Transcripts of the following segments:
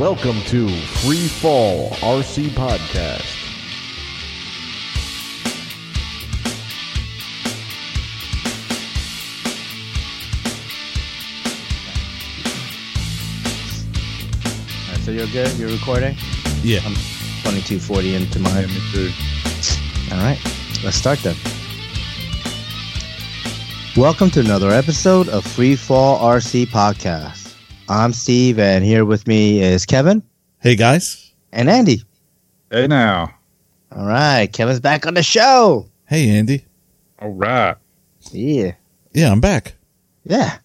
Welcome to Free Fall RC Podcast. All right, so you're good? You're recording? Yeah. I'm 2240 into my. All right, let's start then. Welcome to another episode of Free Fall RC Podcast. I'm Steve, and here with me is Kevin Hey guys. and Andy. Hey now. All right, Kevin's back on the show. Hey Andy. All right. Yeah, Yeah, I'm back. yeah.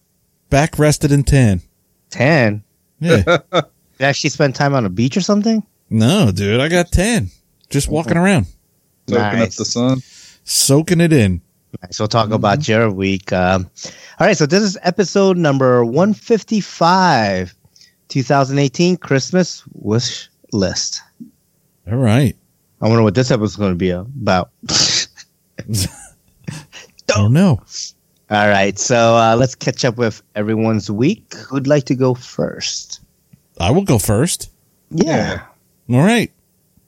Back rested and tan. 10. Yeah. You actually spend time on a beach or something? no, dude, I got tan. Just walking oh. around, Soaking up Nice. the sun. soaking it in. Nice. We'll talk about your week. Um, all right, so this is episode number 155, 2018 Christmas wish list. All right. I wonder what this episode is going to be about. Oh no. All right, so uh, let's catch up with everyone's week. Who'd like to go first? I will go first. Yeah. All right.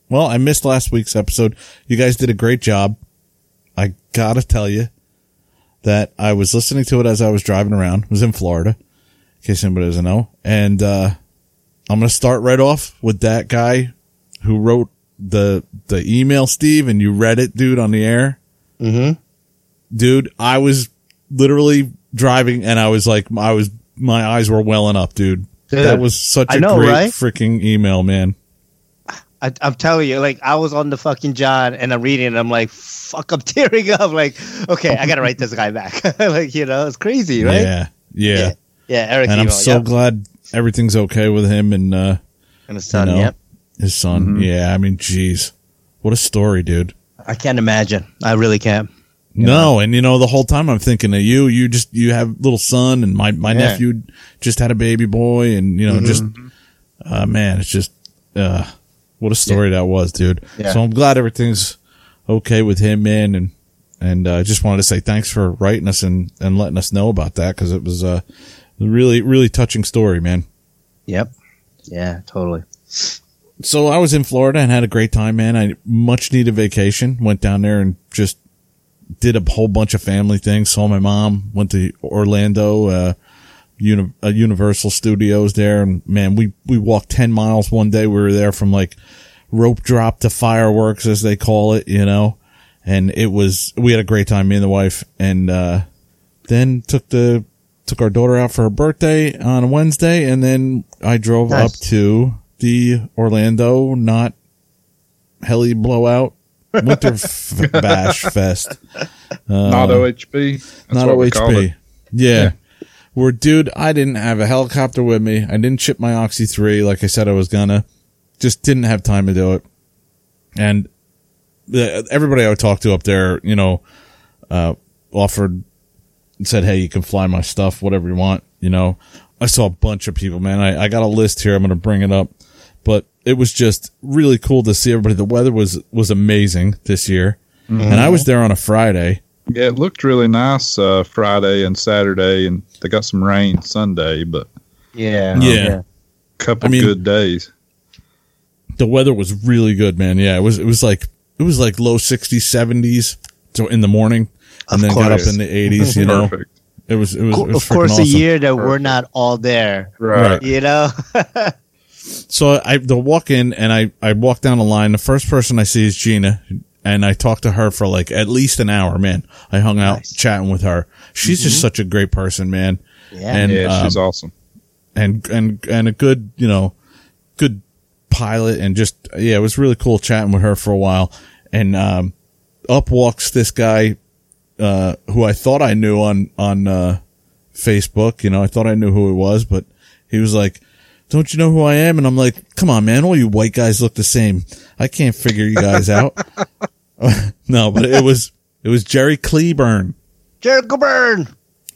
Well, I missed last week's episode. You guys did a great job. I gotta tell you that I was listening to it as I was driving around. It was in Florida, in case anybody doesn't know. And uh, I'm gonna start right off with that guy who wrote the the email, Steve, and you read it, dude, on the air. Mm-hmm. Dude, I was literally driving, and I was like, I was my eyes were welling up, dude. Dude, that was such a know, great right? freaking email, man. I, I'm telling you, like, I was on the fucking John and I'm reading and I'm like, fuck, I'm tearing up. Like, okay, I got to write this guy back. like, you know, it's crazy, right? Yeah, yeah. Yeah, Eric and I'm so yep. glad everything's okay with him and uh, And his son, you know, yep. his son. Yeah, I mean, jeez, what a story, dude. I can't imagine. I really can't. No, and you know the whole time I'm thinking of you. You just you have little son, and my my Yeah. nephew just had a baby boy, and you know just uh, man, it's just uh, what a story that was, dude. Yeah. So I'm glad everything's okay with him, man, and and uh, I just wanted to say thanks for writing us and and letting us know about that because it was uh, a really really touching story, man. Yep. Yeah, totally. so I was in Florida and had a great time, man. I much needed vacation. Went down there and just did a whole bunch of family things. Saw my mom. Went to Orlando, uh, uni- uh, Universal Studios there, and man, we we walked ten miles one day. We were there from like rope drop to fireworks, as they call it, you know. And it was we had a great time, me and the wife, and uh, then took the took our daughter out for her birthday on a Wednesday, and then I drove Nice. up to the Orlando not heli blowout winter f- bash fest. not OHB. That's not what we OHB. it. Yeah. Yeah. Where, dude, I didn't have a helicopter with me. I didn't ship my Oxy 3 like I said I was gonna. Just didn't have time to do it. And the, everybody I would talk to up there, you know, uh, offered, said, hey, you can fly my stuff, whatever you want, you know. I saw a bunch of people, man. I, I got a list here. I'm going to bring it up. But it was just really cool to see everybody. The weather was, was amazing this year. And I was there on a Friday. Yeah, it looked really nice uh, Friday and Saturday, and they got some rain Sunday, but Yeah. Yeah. a couple I mean- good days. the weather was really good, man. Yeah, it was it was like it was like low 60s, 70s so in the morning and Of then got up in the 80s, you know. It was it was, it was of course, freaking a year that we're not all there. Right. You know? So I the walk in and I I walk down the line. The first person I see is Gina and I talked to her for like at least an hour, man. I hung out Nice. chatting with her. She's just such a great person, man. Yeah. And yeah, she's um, awesome. and and and a good you know good pilot and just yeah it was really cool chatting with her for a while and um up walks this guy uh who i thought i knew on on uh facebook you know i thought i knew who it was but he was like don't you know who i am and i'm like come on man all you white guys look the same i can't figure you guys out no but it was it was jerry cleburne Jerry Burn.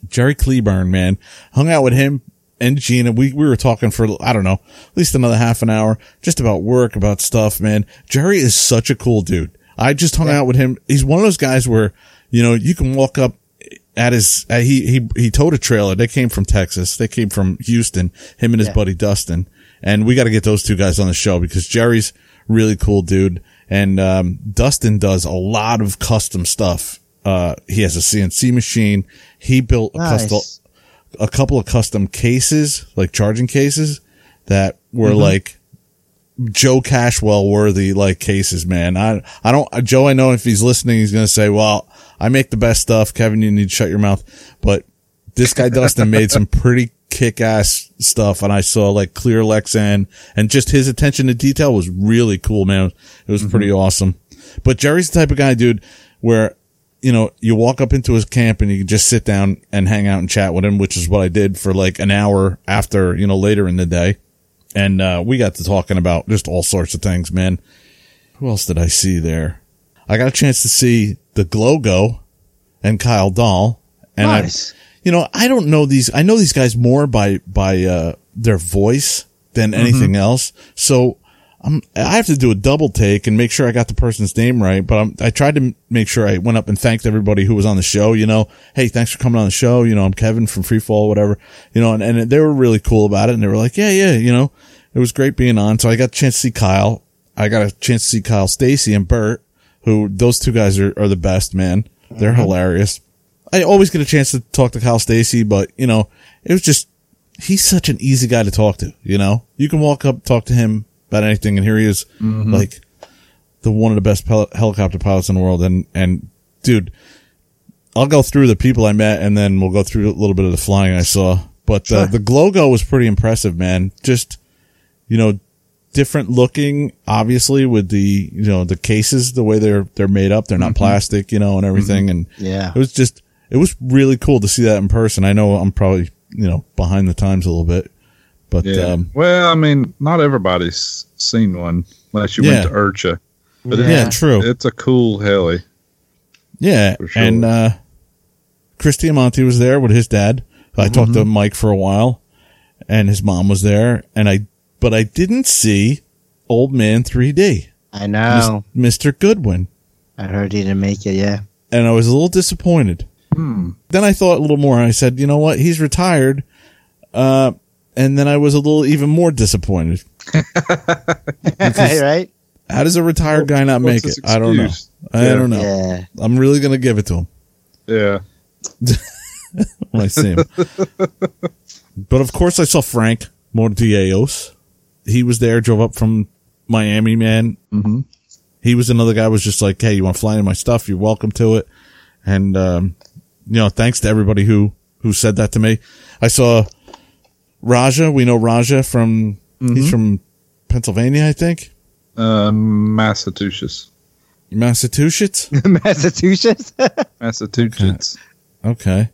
Jerry Cleburne, man. Hung out with him and Gina. We, we were talking for, I don't know, at least another half an hour, just about work, about stuff, man. Jerry is such a cool dude. I just hung out with him. He's one of those guys where, you know, you can walk up at his, uh, he, he, he towed a trailer. They came from Texas. They came from Houston, him and his Yeah. buddy Dustin. and we got to get those two guys on the show because Jerry's really cool dude, and um, Dustin does a lot of custom stuff. Uh, he has a CNC machine. He built a Nice. custom, a couple of custom cases, like charging cases, that were like Joe Cashwell worthy like cases, man. I I don't Joe. I know if he's listening, he's gonna say, "Well, I make the best stuff." Kevin, you need to shut your mouth. But this guy Dustin made some pretty kick ass stuff, and I saw like clear Lexan, and just his attention to detail was really cool, man. It was pretty awesome. But Jerry's the type of guy, dude, where you know you walk up into his camp and you can just sit down and hang out and chat with him, which is what I did for like an hour after you know later in the day and uh, we got to talking about just all sorts of things, man. Who else did I see there? I got a chance to see the Glogo and Kyle Dahl, and Nice. I, you know, I don't know these. I know these guys more by by uh, their voice than anything else. So I'm I have to do a double take and make sure I got the person's name right. But I'm, I tried to make sure I went up and thanked everybody who was on the show. You know, hey, thanks for coming on the show. You know, I'm Kevin from Freefall, whatever. You know, and, and they were really cool about it. And they were like, yeah, yeah, you know, it was great being on. So I got a chance to see Kyle. I got a chance to see Kyle Stacy and Bert, who those two guys are, are the best, man. They're hilarious. I always get a chance to talk to Kyle Stacy, but you know, it was just, he's such an easy guy to talk to, you know, you can walk up, talk to him about anything. And here he is, like the one of the best pel- helicopter pilots in the world. And, and dude, I'll go through the people I met and then we'll go through a little bit of the flying I saw. But uh, the Glogo was pretty impressive, man. Just, you know, different looking, obviously with the, you know, the cases, the way they're, they're made up. They're not plastic, you know, and everything. And Yeah. it was just, it was really cool to see that in person. I know I'm probably, you know, behind the times a little bit, but, Yeah. um, well, I mean, not everybody's seen one unless you Yeah. went to IRCHA. But yeah, Yeah. true. It's a cool heli. Yeah, sure. and uh, Chris Diamante was there with his dad. I talked Mm-hmm. to Mike for a while, and his mom was there, and I, but I didn't see Old Man 3D, I know. Mr. Goodwin, I heard he didn't make it. Yeah. and I was a little disappointed. Then I thought a little more, and I said, you know what, he's retired, uh, and then I was a little even more disappointed. Because right. how does a retired guy not make it? his I don't know. excuse? I Yeah. don't know. Yeah. I'm really gonna give it to him. Yeah. when I see him. but of course, I saw Frank Mordiellos. He was there, drove up from Miami, man. Mm-hmm. He was another guy. Was just like, hey, you want to fly in my stuff? You're welcome to it. And um, you know, thanks to everybody who who said that to me. I saw Raja. We know Raja from he's from Pennsylvania, I think, Um, Massachusetts. Massachusetts. Massachusetts. Massachusetts. Okay.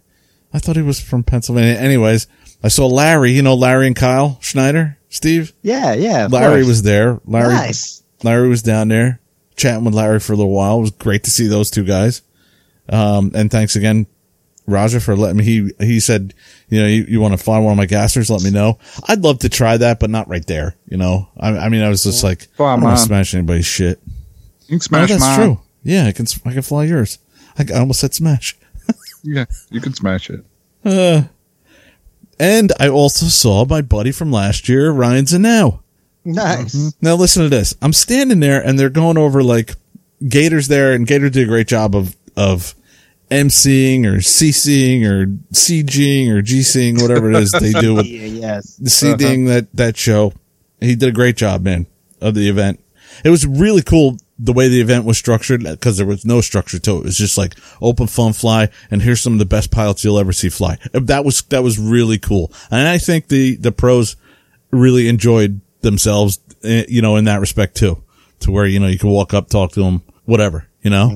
I thought he was from Pennsylvania. Anyways, I saw Larry, you know, Larry and Kyle Schneider, Steve. yeah. Yeah. Larry course. was there. Larry, nice. Larry was down there chatting with Larry for a little while. It was great to see those two guys. Um, and thanks again, Raja, for letting me. He he said, you know, you, you want to fly one of my gassers? Let me know. I'd love to try that, but not right there. You know, I, I mean, I was just like, Fly I don't want to smash anybody's shit. You can No, smash that's mine. true. Yeah, I can. I can fly yours. I, I almost said smash. Yeah, you can smash it. Uh, and I also saw my buddy from last year, Ryan Zanow. Nice. Mm-hmm. Now listen to this. I'm standing there and they're going over like Gator's there and Gator did a great job of, of MCing or CCing or CGing or GCing, whatever it is they do with Yeah, yes. the CDing that, that show. He did a great job, man, of the event. It was really cool the way the event was structured because there was no structure to it. It was just like open fun fly and here's some of the best pilots you'll ever see fly. That was, that was really cool. And I think the, the pros really enjoyed themselves, eh, you know, in that respect too, to where, you know, you can walk up, talk to them, whatever, you know?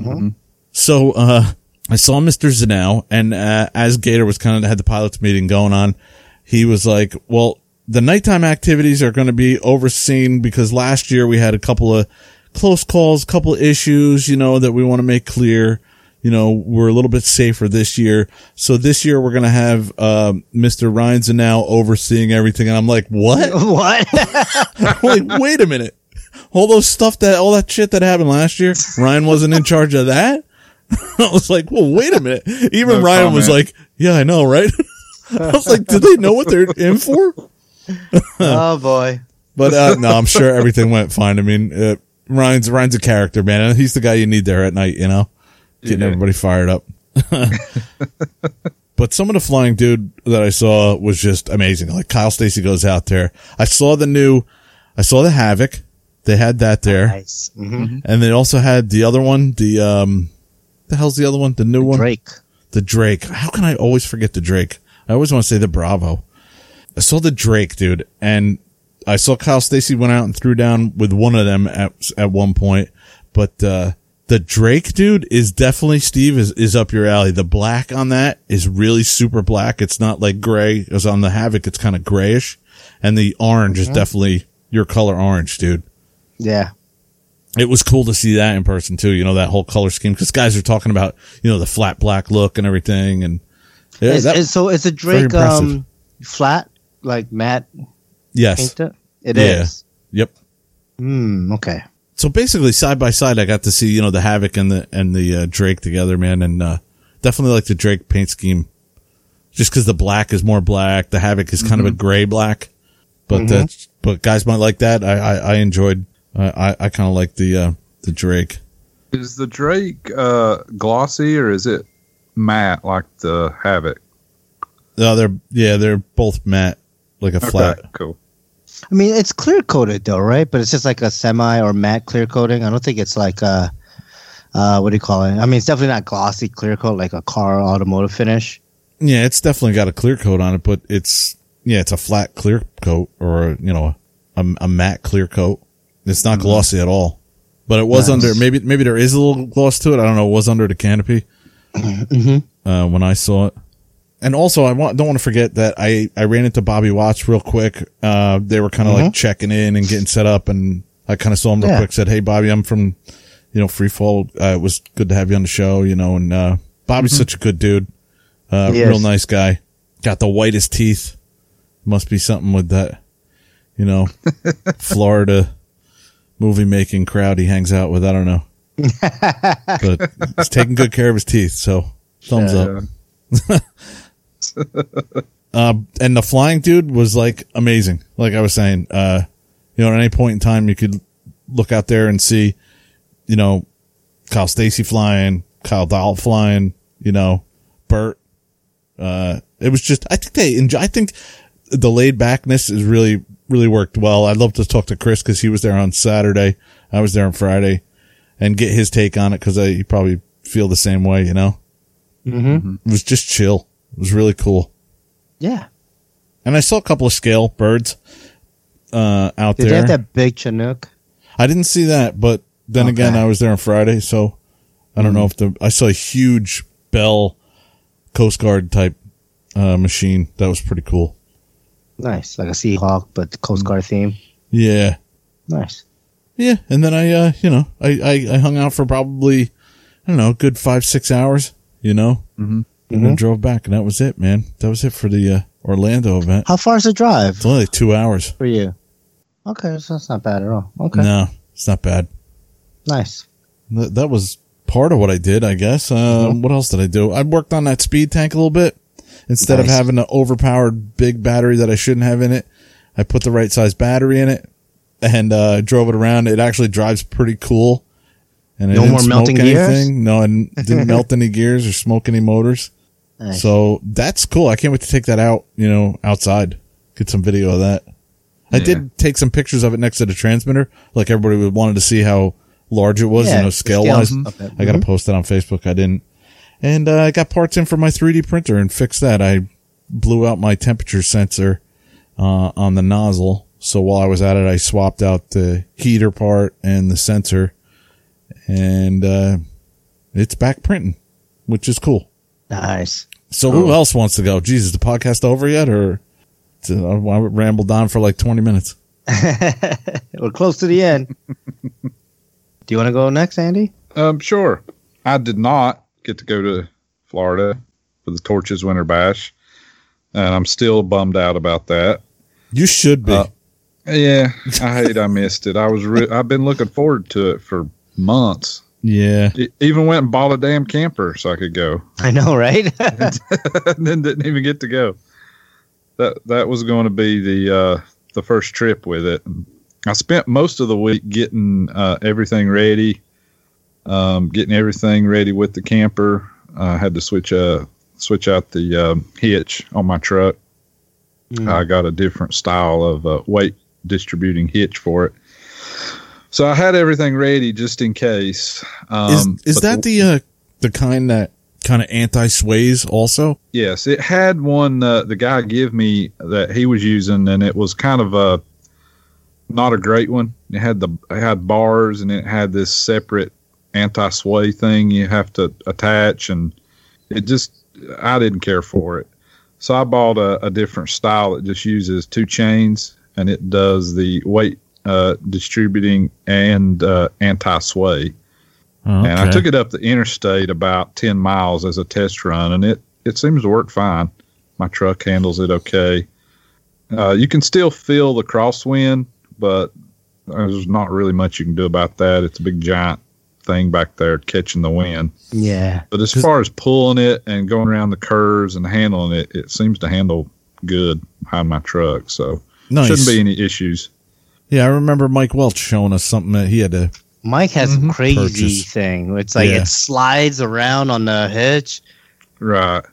So, uh, I saw Mr. Zanow and, uh, as Gator was kind of had the pilots meeting going on, he was like, well, the nighttime activities are going to be overseen because last year we had a couple of close calls, couple of issues, you know, that we want to make clear. You know, we're a little bit safer this year. So this year we're going to have, um, Mr. Ryan Zanow overseeing everything. And I'm like, what? What? Like, wait a minute. All those stuff that, all that shit that happened last year, Ryan wasn't in charge of that? I was like, well, wait a minute. Even No Ryan was like, yeah, I know, right? I was like, do they know what they're in for? oh boy. But uh, no, I'm sure everything went fine. I mean, uh, Ryan's Ryan's a character, man. He's the guy you need there at night, you know, getting Yeah. everybody fired up. but some of the flying dude that I saw was just amazing. Like Kyle Stacy goes out there. I saw the new, I saw the Havoc. They had that there, Nice. hmm and they also had the other one. The um, the hell's the other one? The new one, Drake. the Drake. How can I always forget the Drake? I always want to say the Bravo. I saw the Drake, dude, and I saw Kyle Stacy went out and threw down with one of them at at one point, but uh, the Drake, dude, is definitely Steve is is up your alley. The black on that is really super black. It's not like gray. As on the Havoc, it's kind of grayish, and the orange is definitely your color orange, dude Yeah. It was cool to see that in person too. You know that whole color scheme because guys are talking about you know the flat black look and everything, and yeah, Is- is- so it's a Drake um flat like matte yes, painted. It is. Yeah. yep. Hmm. Okay. So basically, side by side, I got to see you know the Havoc and the and the uh, Drake together, man, and uh, definitely like the Drake paint scheme, just because the black is more black, the Havoc is kind of a gray black, but that's but guys might like that. I I, I enjoyed. I I, I kind of like the uh, the Drake. Is the Drake uh, glossy or is it matte like the Havoc? No, they're yeah, they're both matte, like a flat. Cool. I mean, it's clear coated though, right? But it's just like a semi or matte clear coating. I don't think it's like a, uh, what do you call it? I mean, it's definitely not glossy clear coat like a car automotive finish. Yeah, it's definitely got a clear coat on it, but it's yeah, it's a flat clear coat or you know a, a matte clear coat. It's not glossy at all, but it was Nice. under maybe maybe there is a little gloss to it. I don't know. It was under the canopy uh, when I saw it. And also, I want don't want to forget that I I ran into Bobby Watts real quick. Uh, they were kind of like checking in and getting set up, and I kind of saw him real Yeah. quick. Said, "Hey, Bobby, I'm from you know Free Fall. Uh, it was good to have you on the show. You know, and uh, Bobby's such a good dude." Uh, real nice guy. Got the whitest teeth. Must be something with that, you know, Florida movie making crowd he hangs out with. I don't know. but he's taking good care of his teeth. So thumbs up. Uh, and the flying dude was like amazing. Like I was saying, uh, you know, at any point in time, you could look out there and see, you know, Kyle Stacy flying, Kyle Dahl flying, you know, Bert. Uh, it was just, I think they enjoy, I think the laid backness is really, really worked well. I'd love to talk to Chris because he was there on Saturday. I was there on Friday and get his take on it because I you probably feel the same way, you know? Mm-hmm. It was just chill. It was really cool. Yeah. And I saw a couple of scale birds uh, out there. Did they have that big Chinook? I didn't see that, but then again, I was there on Friday, so I don't know if the I saw a huge Bell Coast Guard type uh, machine that was pretty cool. Nice, like a Seahawk, but Coast Guard theme. Yeah, Nice. yeah. And then I, uh, you know, I, I I hung out for probably I don't know, a good five six hours. You know, mm-hmm. and then Mhm. drove back, and that was it, man. That was it for the uh, Orlando event. How far is the drive It's only like two hours. for you? Okay, so that's not bad at all. Okay, No, it's not bad. nice. That, that was part of what I did, I guess. Um, What else did I do? I worked on that speed tank a little bit. Instead of having an overpowered big battery that I shouldn't have in it, I put the right size battery in it and uh, drove it around. It actually drives pretty cool. And No didn't more melting gears? anything. No, and didn't melt any gears or smoke any motors. Nice. So that's cool. I can't wait to take that out, you know, outside. Get some video of that. I Yeah. did take some pictures of it next to the transmitter. Like everybody wanted to see how large it was, Yeah, you know, scale wise. scales of it. I got to Mhm. post that on Facebook. I didn't. And uh, I got parts in for my 3D printer and fixed that. I blew out my temperature sensor uh, on the nozzle. So while I was at it, I swapped out the heater part and the sensor. And uh, it's back printing, which is cool. nice. So Cool. who else wants to go? Jesus, the podcast over yet, or to, I rambled on for like twenty minutes? We're close to the end. Do you want to go next, Andy? Um, sure. I did not get to go to Florida for the Torches Winter Bash, and I'm still bummed out about that. You should be. Uh, Yeah, I hate I missed it. I was re- I've been looking forward to it for months. yeah, E- even went and bought a damn camper so I could go, I know, right? and then didn't even get to go. That that was going to be the uh, the first trip with it. I spent most of the week getting uh, everything ready, um, getting everything ready with the camper. I had to switch uh switch out the um, hitch on my truck. Mm. I got a different style of uh, weight distributing hitch for it. So I had everything ready just in case. Um, is is that the uh, the kind that kind of anti sways also? Yes, it had one. Uh, the guy give me that he was using, and it was kind of a not a great one. It had the it had bars, and it had this separate anti sway thing you have to attach, and it just I didn't care for it. So I bought a, a different style that just uses two chains, and it does the weight uh, distributing and uh, anti sway. Oh, And I took it up the interstate about 10 miles as a test run, and it, it seems to work fine. My truck handles it okay. Uh, you can still feel the crosswind, but there's not really much you can do about that. It's a big giant thing back there catching the wind. Yeah. But as far as pulling it and going around the curves and handling it, it seems to handle good behind my truck. So nice. shouldn't be any issues. Yeah, I remember Mike Welch showing us something that he had to. Mike has Mhm. a crazy Purchase. thing. It's like Yeah. it slides around on the hitch. Right.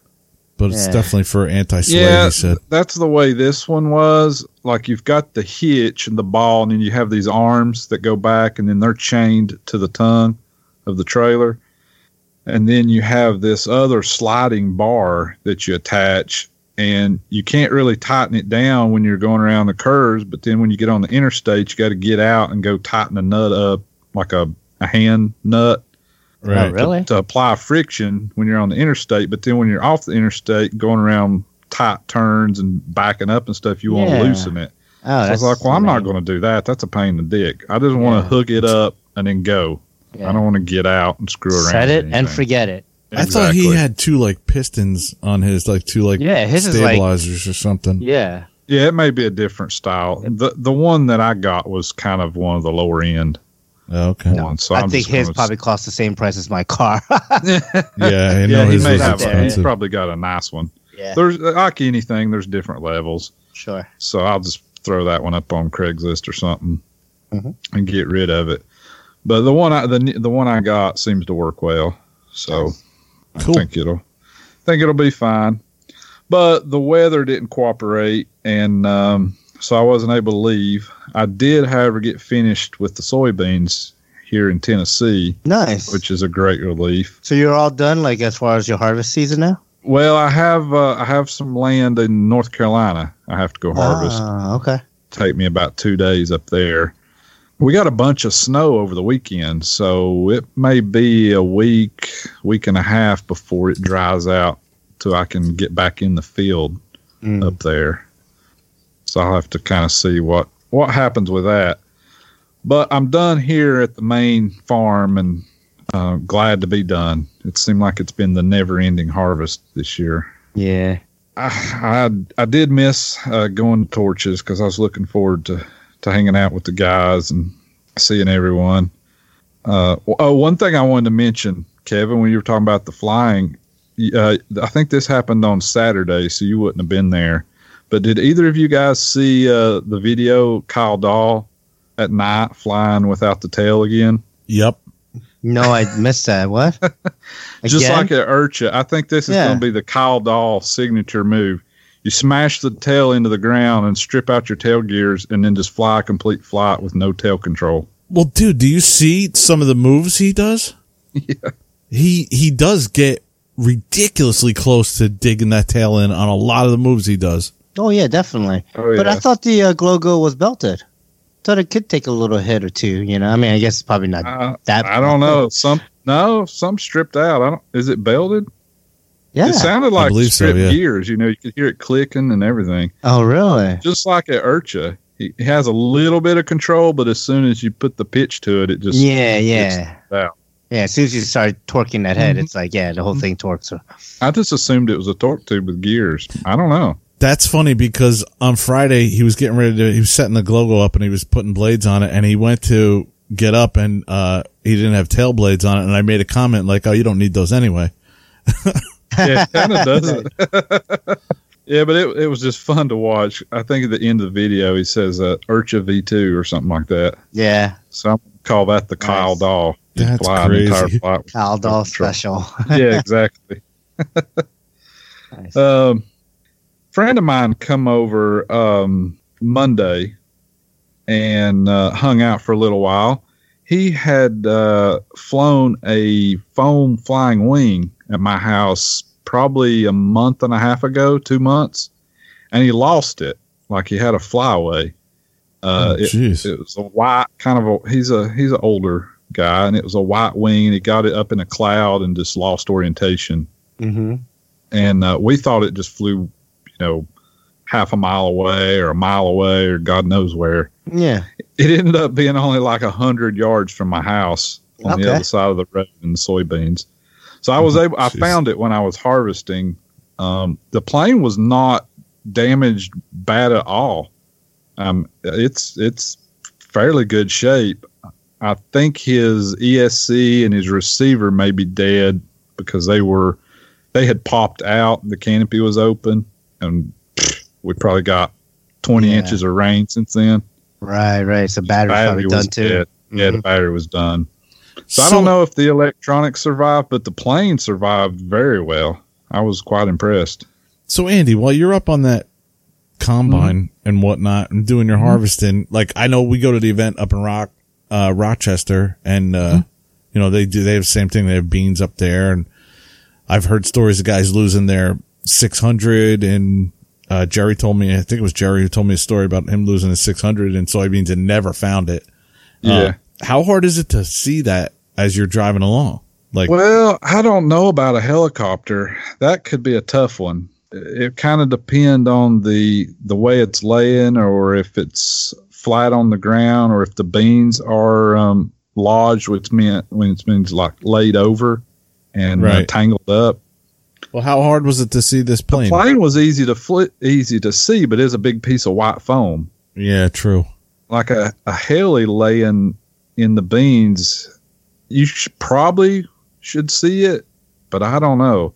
But it's Yeah. definitely for anti sway. Yeah, that's the way this one was. Like you've got the hitch and the ball, and then you have these arms that go back, and then they're chained to the tongue of the trailer. And then you have this other sliding bar that you attach, and you can't really tighten it down when you're going around the curves. But then when you get on the interstate, you got to get out and go tighten a nut up like a, a hand nut Right. Oh, really? to apply friction when you're on the interstate. But then when you're off the interstate, going around tight turns and backing up and stuff, you want to loosen it. Oh, So I was like, well, I'm not going to do that. That's a pain in the dick. I just want to Yeah. hook it up and then go. Yeah. I don't want to get out and screw around. set it and forget it. I thought he had two like pistons on his, like two like Yeah, his is like stabilizers or something. yeah. Yeah, it may be a different style. The the one that I got was kind of one of the lower end Oh, okay. No. So I I'm think his gonna- probably cost the same price as my car. Yeah, I know yeah, he may have. there, He's probably got a nice one. yeah, There's like anything. There's different levels. sure. So I'll just throw that one up on Craigslist or something Mhm. and get rid of it. But the one I the the one I got seems to work well, so Cool. I think it'll think it'll be fine. But the weather didn't cooperate, and um, so I wasn't able to leave. I did, however, get finished with the soybeans here in Tennessee, Nice. which is a great relief. so you're all done, like as far as your harvest season now. Well, I have uh, I have some land in North Carolina. I have to go harvest. Ah, okay. take me about two days up there. We got a bunch of snow over the weekend, so it may be a week, week and a half before it dries out till I can get back in the field Mm. up there. So I'll have to kind of see what what happens with that. But I'm done here at the main farm and uh, glad to be done. It seemed like it's been the never-ending harvest this year. Yeah. I I, I did miss uh, going to torches because I was looking forward to, to hanging out with the guys and seeing everyone. Uh, oh, one thing I wanted to mention, Kevin, when you were talking about the flying, uh, I think this happened on Saturday, so you wouldn't have been there. But did either of you guys see uh, the video Kyle Dahl at night flying without the tail again? Yep. No, I missed that. What? Just like at IRCHA, I think this is Yeah. going to be the Kyle Dahl signature move. You smash the tail into the ground and strip out your tail gears, and then just fly a complete flight with no tail control. Well, dude, do you see some of the moves he does? Yeah. He he does get ridiculously close to digging that tail in on a lot of the moves he does. Oh yeah, definitely. Oh, But I thought the uh, Glogo was belted. Thought it could take a little hit or two. You know, I mean, I guess it's probably not Uh, that. I don't know. Some no, some stripped out. I don't. Is it belted? Yeah. It sounded like believe so, stripped yeah. gears. You know, you could hear it clicking and everything. oh really? Just like at IRCHA, he, he has a little bit of control, but as soon as you put the pitch to it, it just Yeah, yeah, out. yeah. As soon as you start torquing that Mm-hmm. head, it's like yeah, the whole thing torques. I just assumed it was a torque tube with gears. I don't know. That's funny because on Friday he was getting ready to he was setting the Glogo up and he was putting blades on it and he went to get up and uh he didn't have tail blades on it and I made a comment like, "Oh, you don't need those anyway." Yeah, it kind of does it. Yeah, but it, it was just fun to watch. I think at the end of the video, he says uh, IRCHA V2 or something like that. Yeah, So I'm call that the Kyle Dahl. That's fly an entire crazy. Kyle Dahl special. yeah, exactly. Nice. Um, friend of mine come over um, Monday and uh, hung out for a little while. He had uh, flown a foam flying wing at my house probably a month and a half ago, two months, and he lost it. Like he had a flyaway. Uh, Oh, it, it was a white kind of a. He's a he's an older guy, and it was a white wing. And he got it up in a cloud and just lost orientation hmm and uh, we thought it just flew, you know, half a mile away or a mile away or God knows where. Yeah. It ended up being only like a hundred yards from my house on the other side of the road in soybeans. So I was able. I Jeez. found it when I was harvesting. Um, the plane was not damaged bad at all. Um, it's it's fairly good shape. I think his ESC and his receiver may be dead because they were they had popped out. The canopy was open, and we probably got twenty Yeah. inches of rain since then. Right. Right. So battery, probably was done too. dead. Yeah, the Mhm. battery was done. So, I don't know if the electronics survived, but the plane survived very well. I was quite impressed. So Andy, while you're up on that combine Mm-hmm. and whatnot and doing your harvesting, like I know we go to the event up in Rock, uh, Rochester and, uh, Mm-hmm. you know, they do, they have the same thing. They have beans up there and I've heard stories of guys losing their 600 and, uh, Jerry told me, I think it was Jerry who told me a story about him losing his 600 in soybeans and never found it. Yeah. Uh, how hard is it to see that as you're driving along? Like, Well, I don't know about a helicopter. That could be a tough one. It kind of depend on the the way it's laying, or if it's flat on the ground, or if the beans are um, lodged, which mean when it means like laid over and uh, tangled up. well, how hard was it to see this plane? The plane? was easy to flit, easy to see, but it's a big piece of white foam. yeah, true. Like a, a heli laying in the beans, you sh- probably should see it, but I don't know.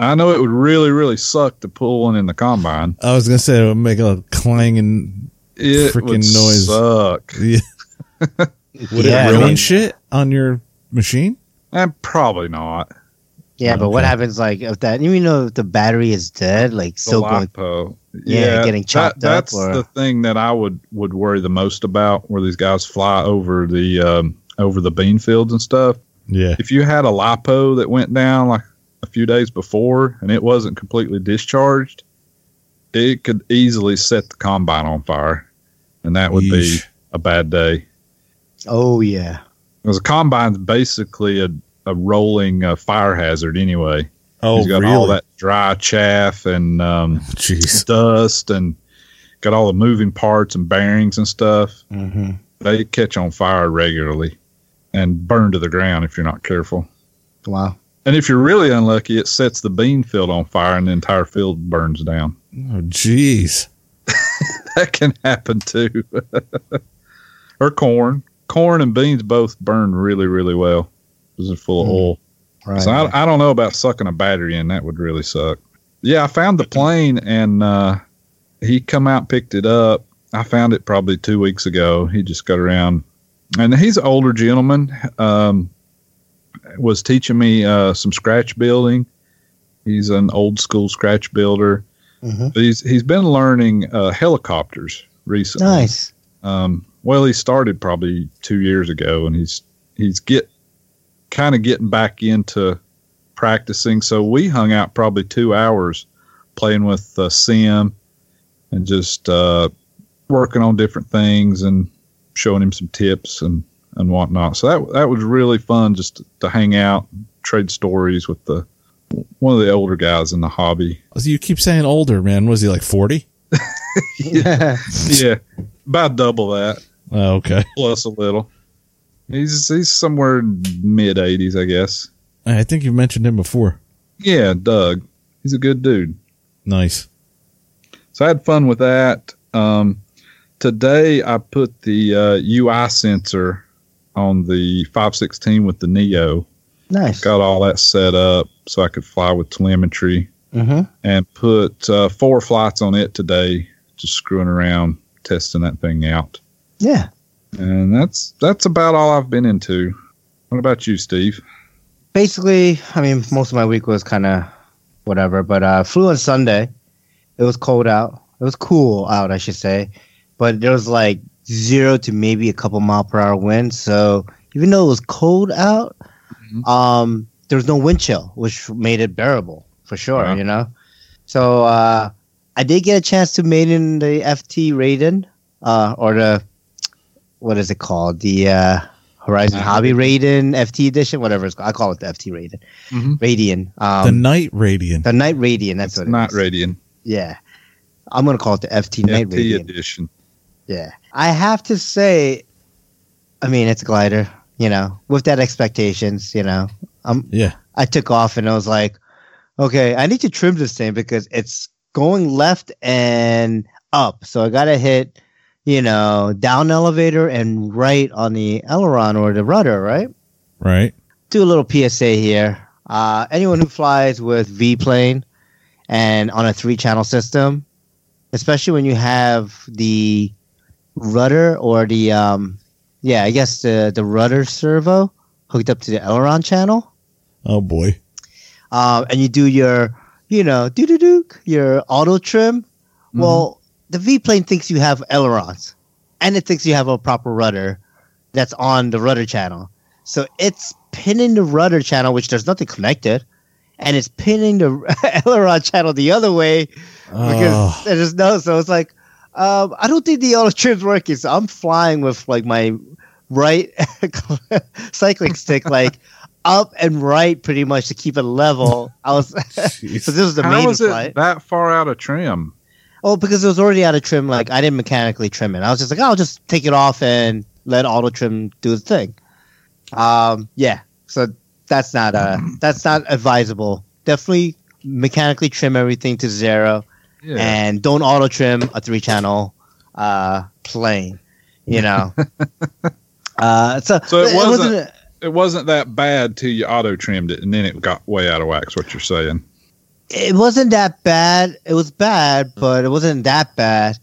I know it would really, really suck to pull one in the combine. I was gonna say it would make a clanging. It Freaking would noise. suck. Yeah. Would Yeah, it I ruin mean- shit on your machine? And probably not. Yeah, but what happens like if that? Even though if the battery is dead, like The still going. lipo. Yeah, getting chopped up That's or- the thing that I would would worry the most about, where these guys fly over the um, over the bean fields and stuff. Yeah. if you had a lipo that went down like a few days before and it wasn't completely discharged, it could easily set the combine on fire, and that would be a bad day. Oh yeah. Because a combine's basically a, a rolling uh, fire hazard anyway. Oh, He's got really? all that dry chaff and um, Jeez. dust and got all the moving parts and bearings and stuff. hmm They catch on fire regularly and burn to the ground if you're not careful. Wow. And if you're really unlucky, it sets the bean field on fire and the entire field burns down. Oh, jeez. That can happen too. or corn. Corn and beans both burn really, really well because they're full of Hmm. oil. Right. So I, I don't know about sucking a battery in. That would really suck. Yeah, I found the plane and uh, he come out picked it up. I found it probably two weeks ago. He just got around, and he's an older gentleman. Um, was teaching me uh, some scratch building. He's an old school scratch builder. Mhm. But he's he's been learning uh, helicopters recently. Nice. Um, well, he started probably two years ago, and he's he's get kind of getting back into practicing. So we hung out probably two hours playing with uh, Sim and just uh, working on different things and showing him some tips and and whatnot. So that that was really fun just to, to hang out, trade stories with the one of the older guys in the hobby. You keep saying older, man. Was he like 40? yeah. Yeah, about double that. Oh, okay. plus a little. He's he's somewhere mid eighties, I guess. I think you've mentioned him before. Yeah, Doug. He's a good dude. Nice. So I had fun with that. Um, today I put the uh, UI sensor on the 516 with the Neo. Nice. Got all that set up so I could fly with telemetry. Mm-hmm. and put uh, four flights on it today, just screwing around, testing that thing out. Yeah. And that's that's about all I've been into. What about you, Steve? Basically, I mean, most of my week was kind of whatever, but uh, flew on Sunday. It was cold out. It was cool out, I should say, but there was like zero to maybe a couple mile per hour wind. So even though it was cold out, Mhm. um, there was no wind chill, which made it bearable for sure. Yeah. You know, so uh, I did get a chance to mate in the FT Raiden, uh, or the what is it called? The uh, Horizon Uh, Hobby Raiden FT edition, whatever it's called. I call it the FT Raiden. Mhm. Radian. Um, the night radiant. the Night Radiant. That's It's what it not is. Radiant. Yeah. I'm gonna call it the FT Night FT Radiant. edition. Yeah. I have to say, I mean, it's a glider. You know, with that expectations. You know, um, Yeah. I took off and I was like, okay, I need to trim this thing because it's going left and up. So I gotta hit, you know, down elevator and right on the aileron or the rudder, right? Right. do a little PSA here. Uh, anyone who flies with V plane and on a three channel system, especially when you have the rudder or the um, yeah, I guess the the rudder servo hooked up to the aileron channel, Oh boy. um, and you do your you know do do do your auto trim. Well, the V plane thinks you have ailerons, and it thinks you have a proper rudder that's on the rudder channel. So it's pinning the rudder channel, which there's nothing connected, and it's pinning the aileron channel the other way because Oh, there's no. So it's like, um, I don't think the auto trim's working. So I'm flying with like my right cycling stick, like up and right, pretty much to keep it level. I was. so this was the How main is it flight. that far out of trim? Oh, because it was already out of trim. Like I didn't mechanically trim it. I was just like, I'll just take it off and let auto trim do the thing. Um, yeah. So that's not uh that's not advisable. Definitely mechanically trim everything to zero, Yeah. and don't auto trim a three channel uh plane. You know. uh, so So it wasn't- a- it wasn't that bad till you auto trimmed it, and then it got way out of whack. What you're saying? It wasn't that bad. It was bad, but it wasn't that bad.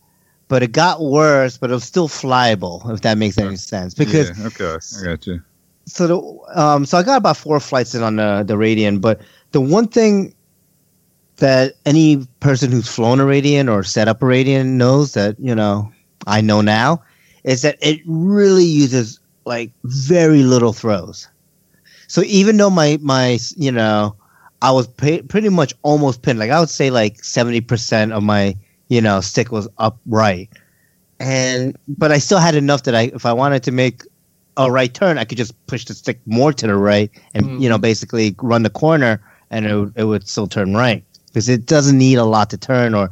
But it got worse, but it was still flyable, if that makes any sense. Because yeah, okay, I got you. so the um so I got about four flights in on the the Radian, but the one thing that any person who's flown a Radian or set up a Radian knows that you know I know now is that it really uses like very little throws. So even though my my you know I was pa- pretty much almost pinned, like I would say like seventy percent of my you know stick was upright, and but I still had enough that I if I wanted to make a right turn, I could just push the stick more to the right and Mm. you know basically run the corner, and it would, it would still turn right because it doesn't need a lot to turn or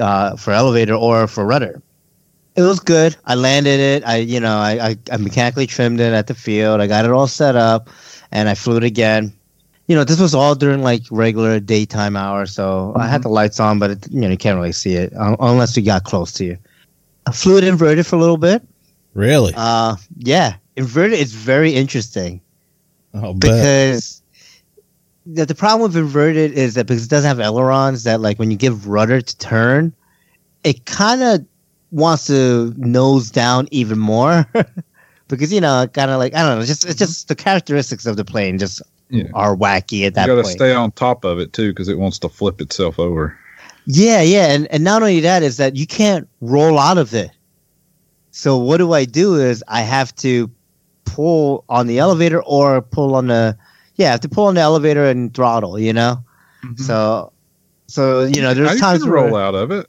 uh, for elevator or for rudder. It was good. I landed it. I you know I, I I mechanically trimmed it at the field. I got it all set up, and I flew it again. You know, this was all during like regular daytime hours, so I had mm-hmm. the lights on, but it, you know you can't really see it un- unless you got close to you. I flew it inverted for a little bit. really? Uh, yeah, inverted is very interesting I'll bet. because the, the problem with inverted is that because it doesn't have ailerons, that like when you give rudder to turn, it kind of wants to nose down even more because you know, kind of like I don't know, just it's just mm-hmm. the characteristics of the plane just Yeah. are wacky at that point. you got to stay on top of it too because it wants to flip itself over. Yeah, yeah, and and not only that is that you can't roll out of it. So what do I do is I have to pull on the elevator or pull on the yeah, I have to pull on the elevator and throttle, you know? Mm-hmm. So so you know, there's you times where roll out of it.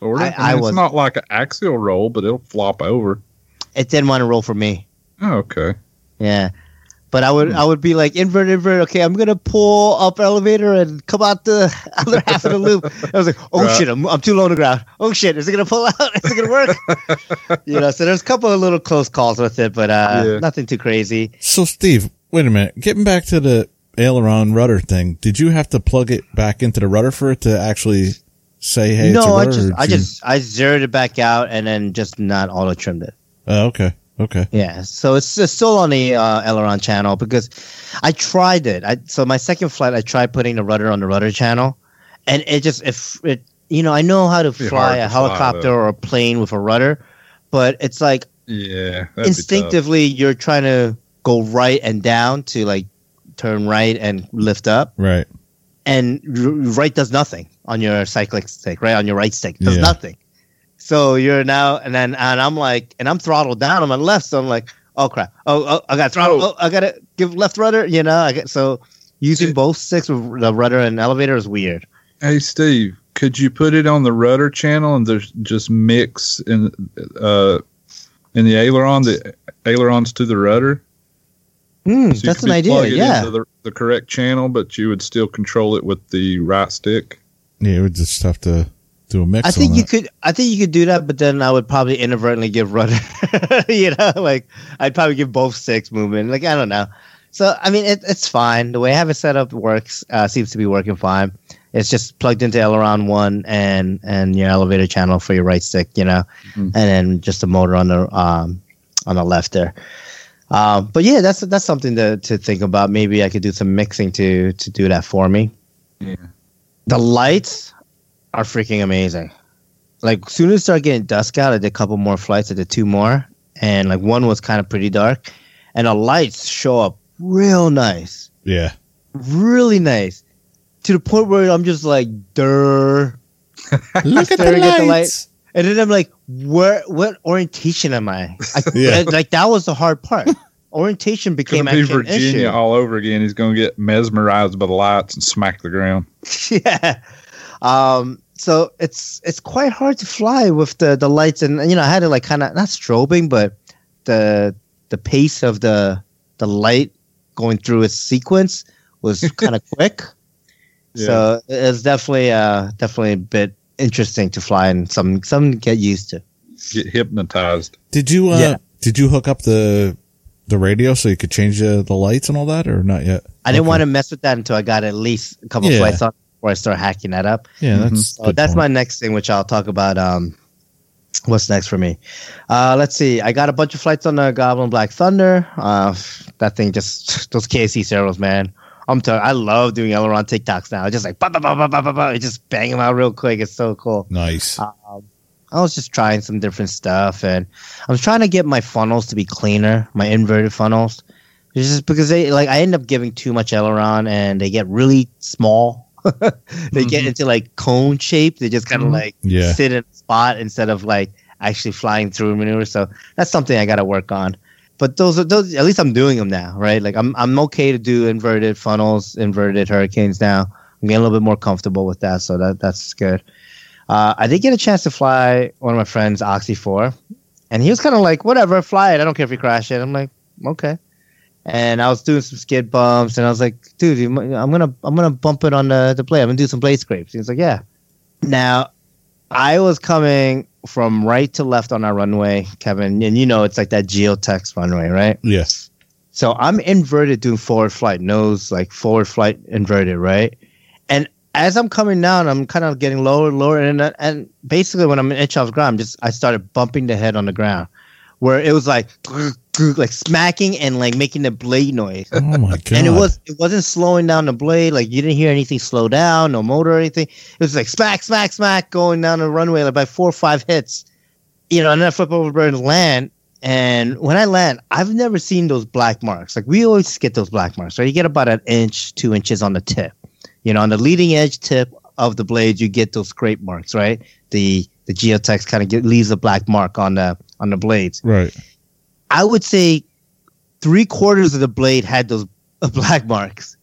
Sort of. I- I, I was- it's not like an axial roll, but it'll flop over. it didn't want to roll for me. Oh, okay. Yeah. But I would I would be like invert invert. Okay, I'm gonna pull up elevator and come out the other half of the loop. I was like, oh Right. shit, I'm, I'm too low on the ground. Oh shit, is it gonna pull out? Is it gonna work? you know, so there's a couple of little close calls with it, but uh, Yeah. nothing too crazy. So, Steve, wait a minute. Getting back to the aileron rudder thing, did you have to plug it back into the rudder for it to actually say, "Hey, it's a no, I just I you- just I zeroed it back out and then just not auto trimmed it. Oh, okay, okay. Yeah, so it's, it's still on the uh, aileron channel because I tried it. I so my second flight I tried putting the rudder on the rudder channel, and it just if it you know I know how to fly hard a to fly, helicopter or a plane with a rudder, but it's like Yeah, that'd be tough. instinctively you're trying to go right and down to like turn right and lift up, Right. and r- right does nothing on your cyclic stick, right on your right stick does Yeah. nothing. So you're now and then and I'm like and I'm throttled down on my left, so I'm like, oh crap, oh, oh I got throttle, Oh. oh, I gotta give left rudder, you know. I get so using It- both sticks with the rudder and elevator is weird. Hey Steve, could you put it on the rudder channel and there's just mix in uh in the aileron the ailerons to the rudder? Hmm, So that's an idea. Yeah, the, the correct channel, but you would still control it with the right stick. Yeah, we just have to do a mix. I think on you that. could. I think you could do that, but then I would probably inadvertently give rudder. you know, like I'd probably give both sticks movement. Like I don't know. So I mean, it, it's fine. The way I have it set up works. Uh, seems to be working fine. It's just plugged into aileron one and and your elevator channel for your right stick. You know, Mhm. and then just a motor on the um on the left there. Um, but yeah, that's that's something to to think about. Maybe I could do some mixing to to do that for me. Yeah. The lights are freaking amazing. Like soon as it started getting dusk out, I did a couple more flights. I did two more, and like one was kind of pretty dark, and the lights show up real nice, Yeah. really nice, to the point where I'm just like, "Durr," Look at the Staring at the lights. and then I'm like, "Where? What orientation am I?" I Yeah. like that was the hard part. Orientation became Gonna be actually an issue. All over again. He's gonna get mesmerized by the lights and smack the ground. yeah. Um, so it's it's quite hard to fly with the the lights and you know I had to like kind of not strobing but the the pace of the the light going through its sequence was kind of quick. So it's definitely uh definitely a bit interesting to fly and some some get used to. Get hypnotized. Did you uh Yeah. did you hook up the the radio so you could change the, the lights and all that or not yet? I didn't want to mess with that until I got at least a couple Yeah. flights on before I start hacking that up. Yeah, that's So that's point. my next thing, which I'll talk about. Um, what's next for me? Uh, let's see. I got a bunch of flights on the Goblin Black Thunder. Uh, that thing just those KST servos, man. I'm telling. I love doing aileron TikToks now. Just like ba ba ba ba ba ba ba. Just bang them out real quick. It's so cool. nice. Um, I was just trying some different stuff, and I was trying to get my funnels to be cleaner, my inverted funnels. It's just because they like I end up giving too much aileron, and they get really small. they get Mhm. into like cone shape. They just kind of Mhm. like Yeah. sit in a spot instead of like actually flying through maneuver. So that's something I got to work on. But those are those. At least I'm doing them now, right? Like I'm I'm okay to do inverted funnels, inverted hurricanes now. I'm getting a little bit more comfortable with that, so that that's good. Uh, I did get a chance to fly one of my friends Oxy Four, and he was kind of like, "Whatever, fly it. I don't care if you crash it." I'm like, "Okay." And I was doing some skid bumps, and I was like, "Dude, you I'm gonna I'm gonna bump it on the the blade. I'm gonna do some blade scrapes." He was like, "Yeah." Now, I was coming from right to left on our runway, Kevin, and you know it's like that geotext runway, right? Yes. So I'm inverted doing forward flight, nose like forward flight inverted, right? And as I'm coming down, I'm kind of getting lower, lower, and and basically when I'm an inch off the ground, i just I started bumping the head on the ground, where it was like like smacking and like making the blade noise. Oh my god. And it was it wasn't slowing down the blade. Like you didn't hear anything slow down, no motor or anything. It was like smack, smack, smack going down the runway like by four or five hits. You know, and then I flip over and land. And when I land, I've never seen those black marks. Like we always get those black marks, right? You get about an inch, two inches on the tip. You know, on the leading edge tip of the blade, you get those scrape marks, right? The the geotext kind of get, leaves a black mark on the on the blades. right. I would say three quarters of the blade had those uh, black marks.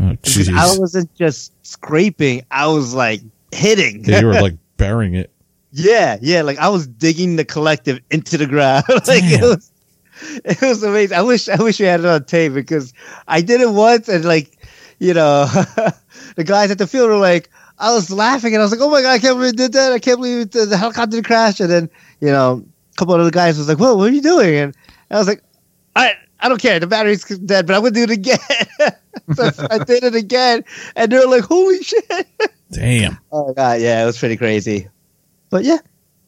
Oh Because I wasn't just scraping; I was like hitting. Yeah, you were like burying it. yeah, yeah, like I was digging the collective into the ground. like it was, it was amazing. I wish, I wish we had it on tape because I did it once, and like, you know, the guys at the field were like, I was laughing, and I was like, "Oh my god, I can't believe you did that! I can't believe the, the helicopter crashed. And then, you know, a couple of the guys was like, "Whoa, what are you doing?" And I was like, "I." I don't care. The battery's dead, but I'm gonna do it again. so I did it again, and they're like, "Holy shit!" Damn. Oh my god, yeah, it was pretty crazy. But yeah,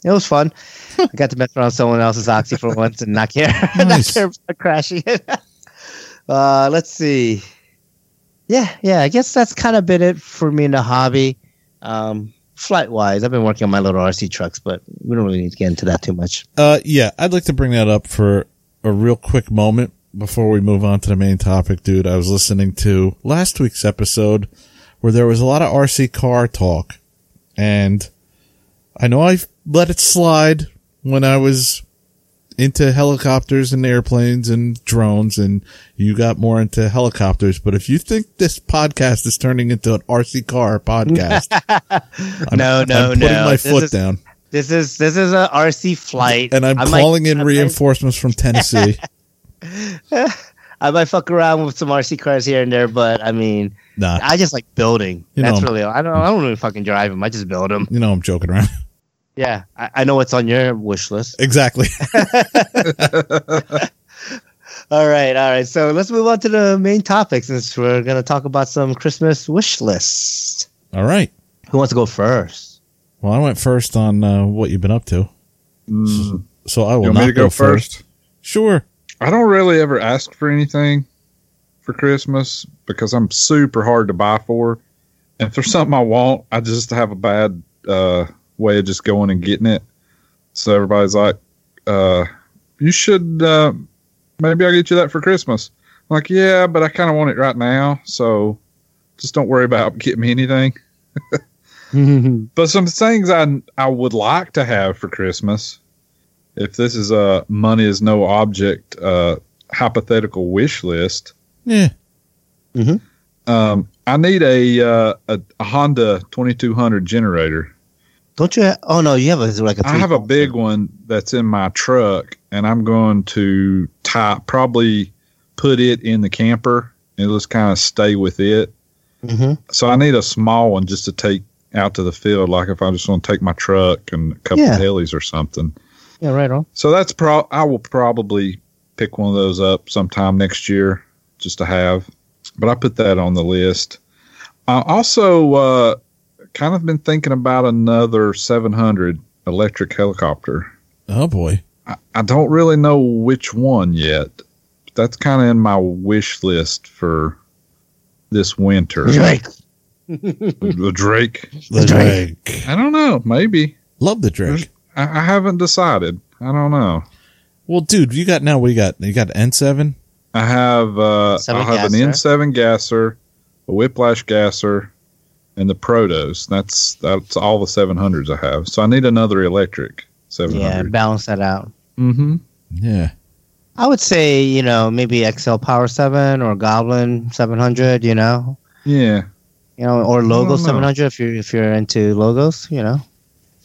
it was fun. I got to mess around someone else's oxy for once and not care, not care about crashing it. uh, let's see. Yeah, yeah, I guess that's kind of been it for me in the hobby. Um, flight wise, I've been working on my little RC trucks, but we don't really need to get into that too much. Uh, yeah, I'd like to bring that up for a real quick moment before we move on to the main topic, dude. I was listening to last week's episode where there was a lot of RC car talk, and I know I let it slide when I was into helicopters and airplanes and drones and you got more into helicopters. But if you think this podcast is turning into an RC car podcast, I'm, No, no, I'm putting no. my This foot is- down This is this is a RC flight, and I'm I might- calling in I might- reinforcements from Tennessee. I might fuck around with some RC cars here and there, but I mean, nah, I just like building. You That's know. really I don't I don't really fucking drive them. I just build them. you know I'm joking around. Yeah, I, I know what's on your wish list. exactly. All right, all right. So let's move on to the main topic since we're gonna talk about some Christmas wish lists. All right. Who wants to go first? Well, I went first on uh, what you've been up to, Mm, so I you will want not me to go first? Sure. I don't really ever ask for anything for Christmas because I'm super hard to buy for. And if there's something I want, I just have a bad uh, way of just going and getting it. So everybody's like, uh, you should, uh, maybe I'll get you that for Christmas. I'm like, yeah, but I kind of want it right now. So just don't worry about getting me anything. But some things I I would like to have for Christmas, if this is a money is no object uh, hypothetical wish list, Yeah. um, I need a, uh, a a Honda twenty two hundred generator. Don't you? Ha- oh no, you have a like a. I have a big one that's in my truck, and I'm going to tie probably put it in the camper and just kind of stay with it. Mhm. So I need a small one just to take out to the field, like if I just want to take my truck and a couple Yeah. of helis or something. Yeah, right on. So that's pro. I will probably pick one of those up sometime next year just to have. But I put that on the list. I also uh, kind of been thinking about another 700 electric helicopter. Oh boy. I, I don't really know which one yet. That's kind of in my wish list for this winter. Drake. The Drake. The Drake. Drake. I don't know. Maybe. Love the Drake. I, I haven't decided. I don't know. Well, dude, you got now. What you got? You got N7. I have uh, I have an. N7 gasser, a Whiplash gasser, and the Protos. That's that's all the 700s I have. So I need another electric 700. Yeah, balance that out. Mm-hmm. Yeah. I would say you know maybe XL Power Seven or Goblin Seven Hundred. You know, Yeah. you know, or Logo. Seven Hundred if you're if you're into logos. You know,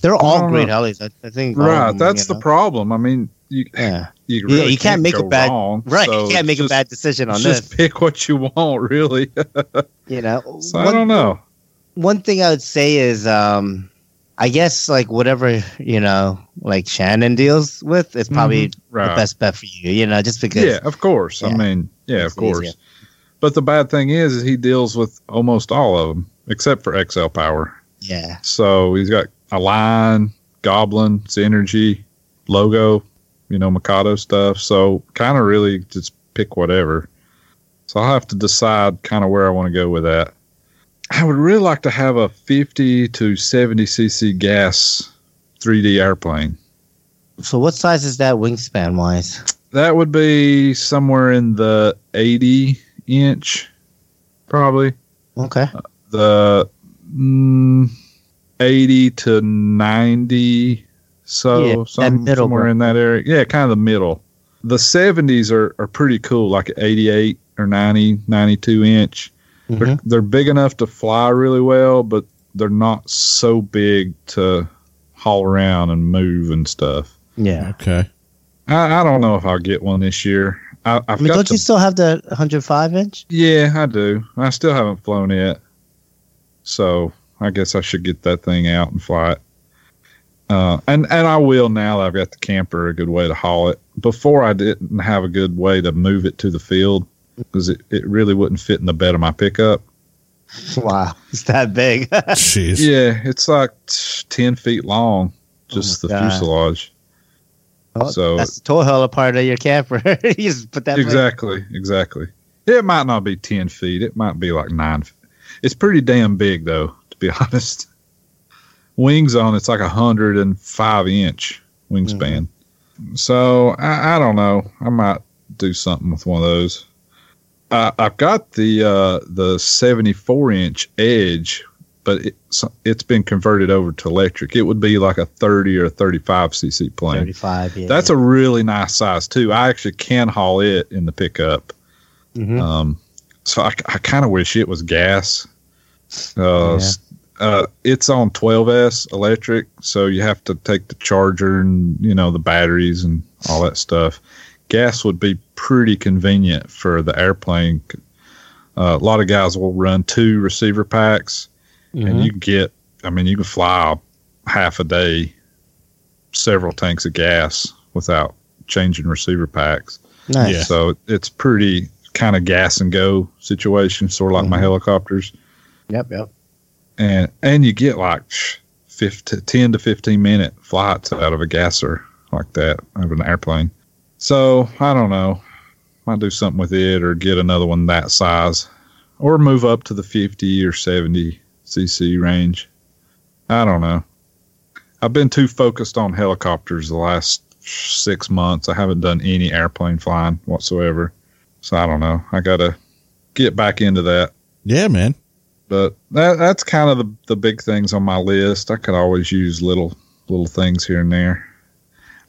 they're all great know. helis. I, I think. Right. them, That's the know. problem. I mean, you Yeah, you, Yeah, you can't make a bad- wrong. right. So you can't make just, a bad decision on Just this. pick what you want, really. You know, so I don't know. One thing I would say is, um, I guess like whatever you know, like Shannon deals with, is probably Right. the best bet for you. You know, just because. Yeah, of course. I mean, yeah, It's of course. easier. But the bad thing is, is he deals with almost all of them except for XL Power. Yeah. So he's got a line, Goblin, Synergy, logo, you know, Mikado stuff. So kind of really just pick whatever. So I'll have to decide kind of where I want to go with that. I would really like to have a 50 to 70 cc gas 3D airplane. So what size is that wingspan wise? That would be somewhere in the 80 inch, probably. Okay. the mm, 80 to 90 so Yeah, some, somewhere ground. in that area yeah kind of the middle the 70s are, are pretty cool like 88 or 90 92 inch Mhm. they're, they're big enough to fly really well but they're not so big to haul around and move and stuff Yeah. Okay. i, I don't know if i'll get one this year I, I i've mean, got don't the you still have the 105 inch? Yeah, I do. I still haven't flown it. So I guess I should get that thing out and fly it. Uh, and, and I will now that I've got the camper a good way to haul it. Before I didn't have a good way to move it to the field because it, it really wouldn't fit in the bed of my pickup. Wow, it's that big. Jeez. Yeah, it's like 10 feet long, just Oh the God. fuselage. Oh, So- that's the tow hauler part of your camper. you just put that. big- Exactly, exactly. It might not be 10 feet. It might be like nine. feet. It's pretty damn big, though, to be honest. wings on it's like a hundred and five inch wingspan. Mm-hmm. So I, I don't know. I might do something with one of those. Uh, I've got the uh, the seventy four inch edge, but it's it's been converted over to electric. It would be like a thirty or thirty five cc plane. 35. Yeah. That's a really nice size too. I actually can haul it in the pickup. Mhm. Um, so I, I kind of wish it was gas. Uh, Yeah. uh, it's on 12s electric, so you have to take the charger and you know the batteries and all that stuff. Gas would be pretty convenient for the airplane. Uh, a lot of guys will run two receiver packs, and Mhm. you can get. I mean, you can fly half a day, several tanks of gas without changing receiver packs. nice. Yeah. So it's pretty kind of gas and go situation, sort of like my Mhm. helicopters, Yep. Yep. and and you get like 15, 10 to fifteen minute flights out of a gasser like that out of an airplane. So I don't know, I might do something with it or get another one that size, or move up to the fifty or seventy cc range. I don't know. I've been too focused on helicopters the last six months. I haven't done any airplane flying whatsoever. So I don't know. I got to get back into that. Yeah, man. But that that's kind of the, the big things on my list. I could always use little little things here and there.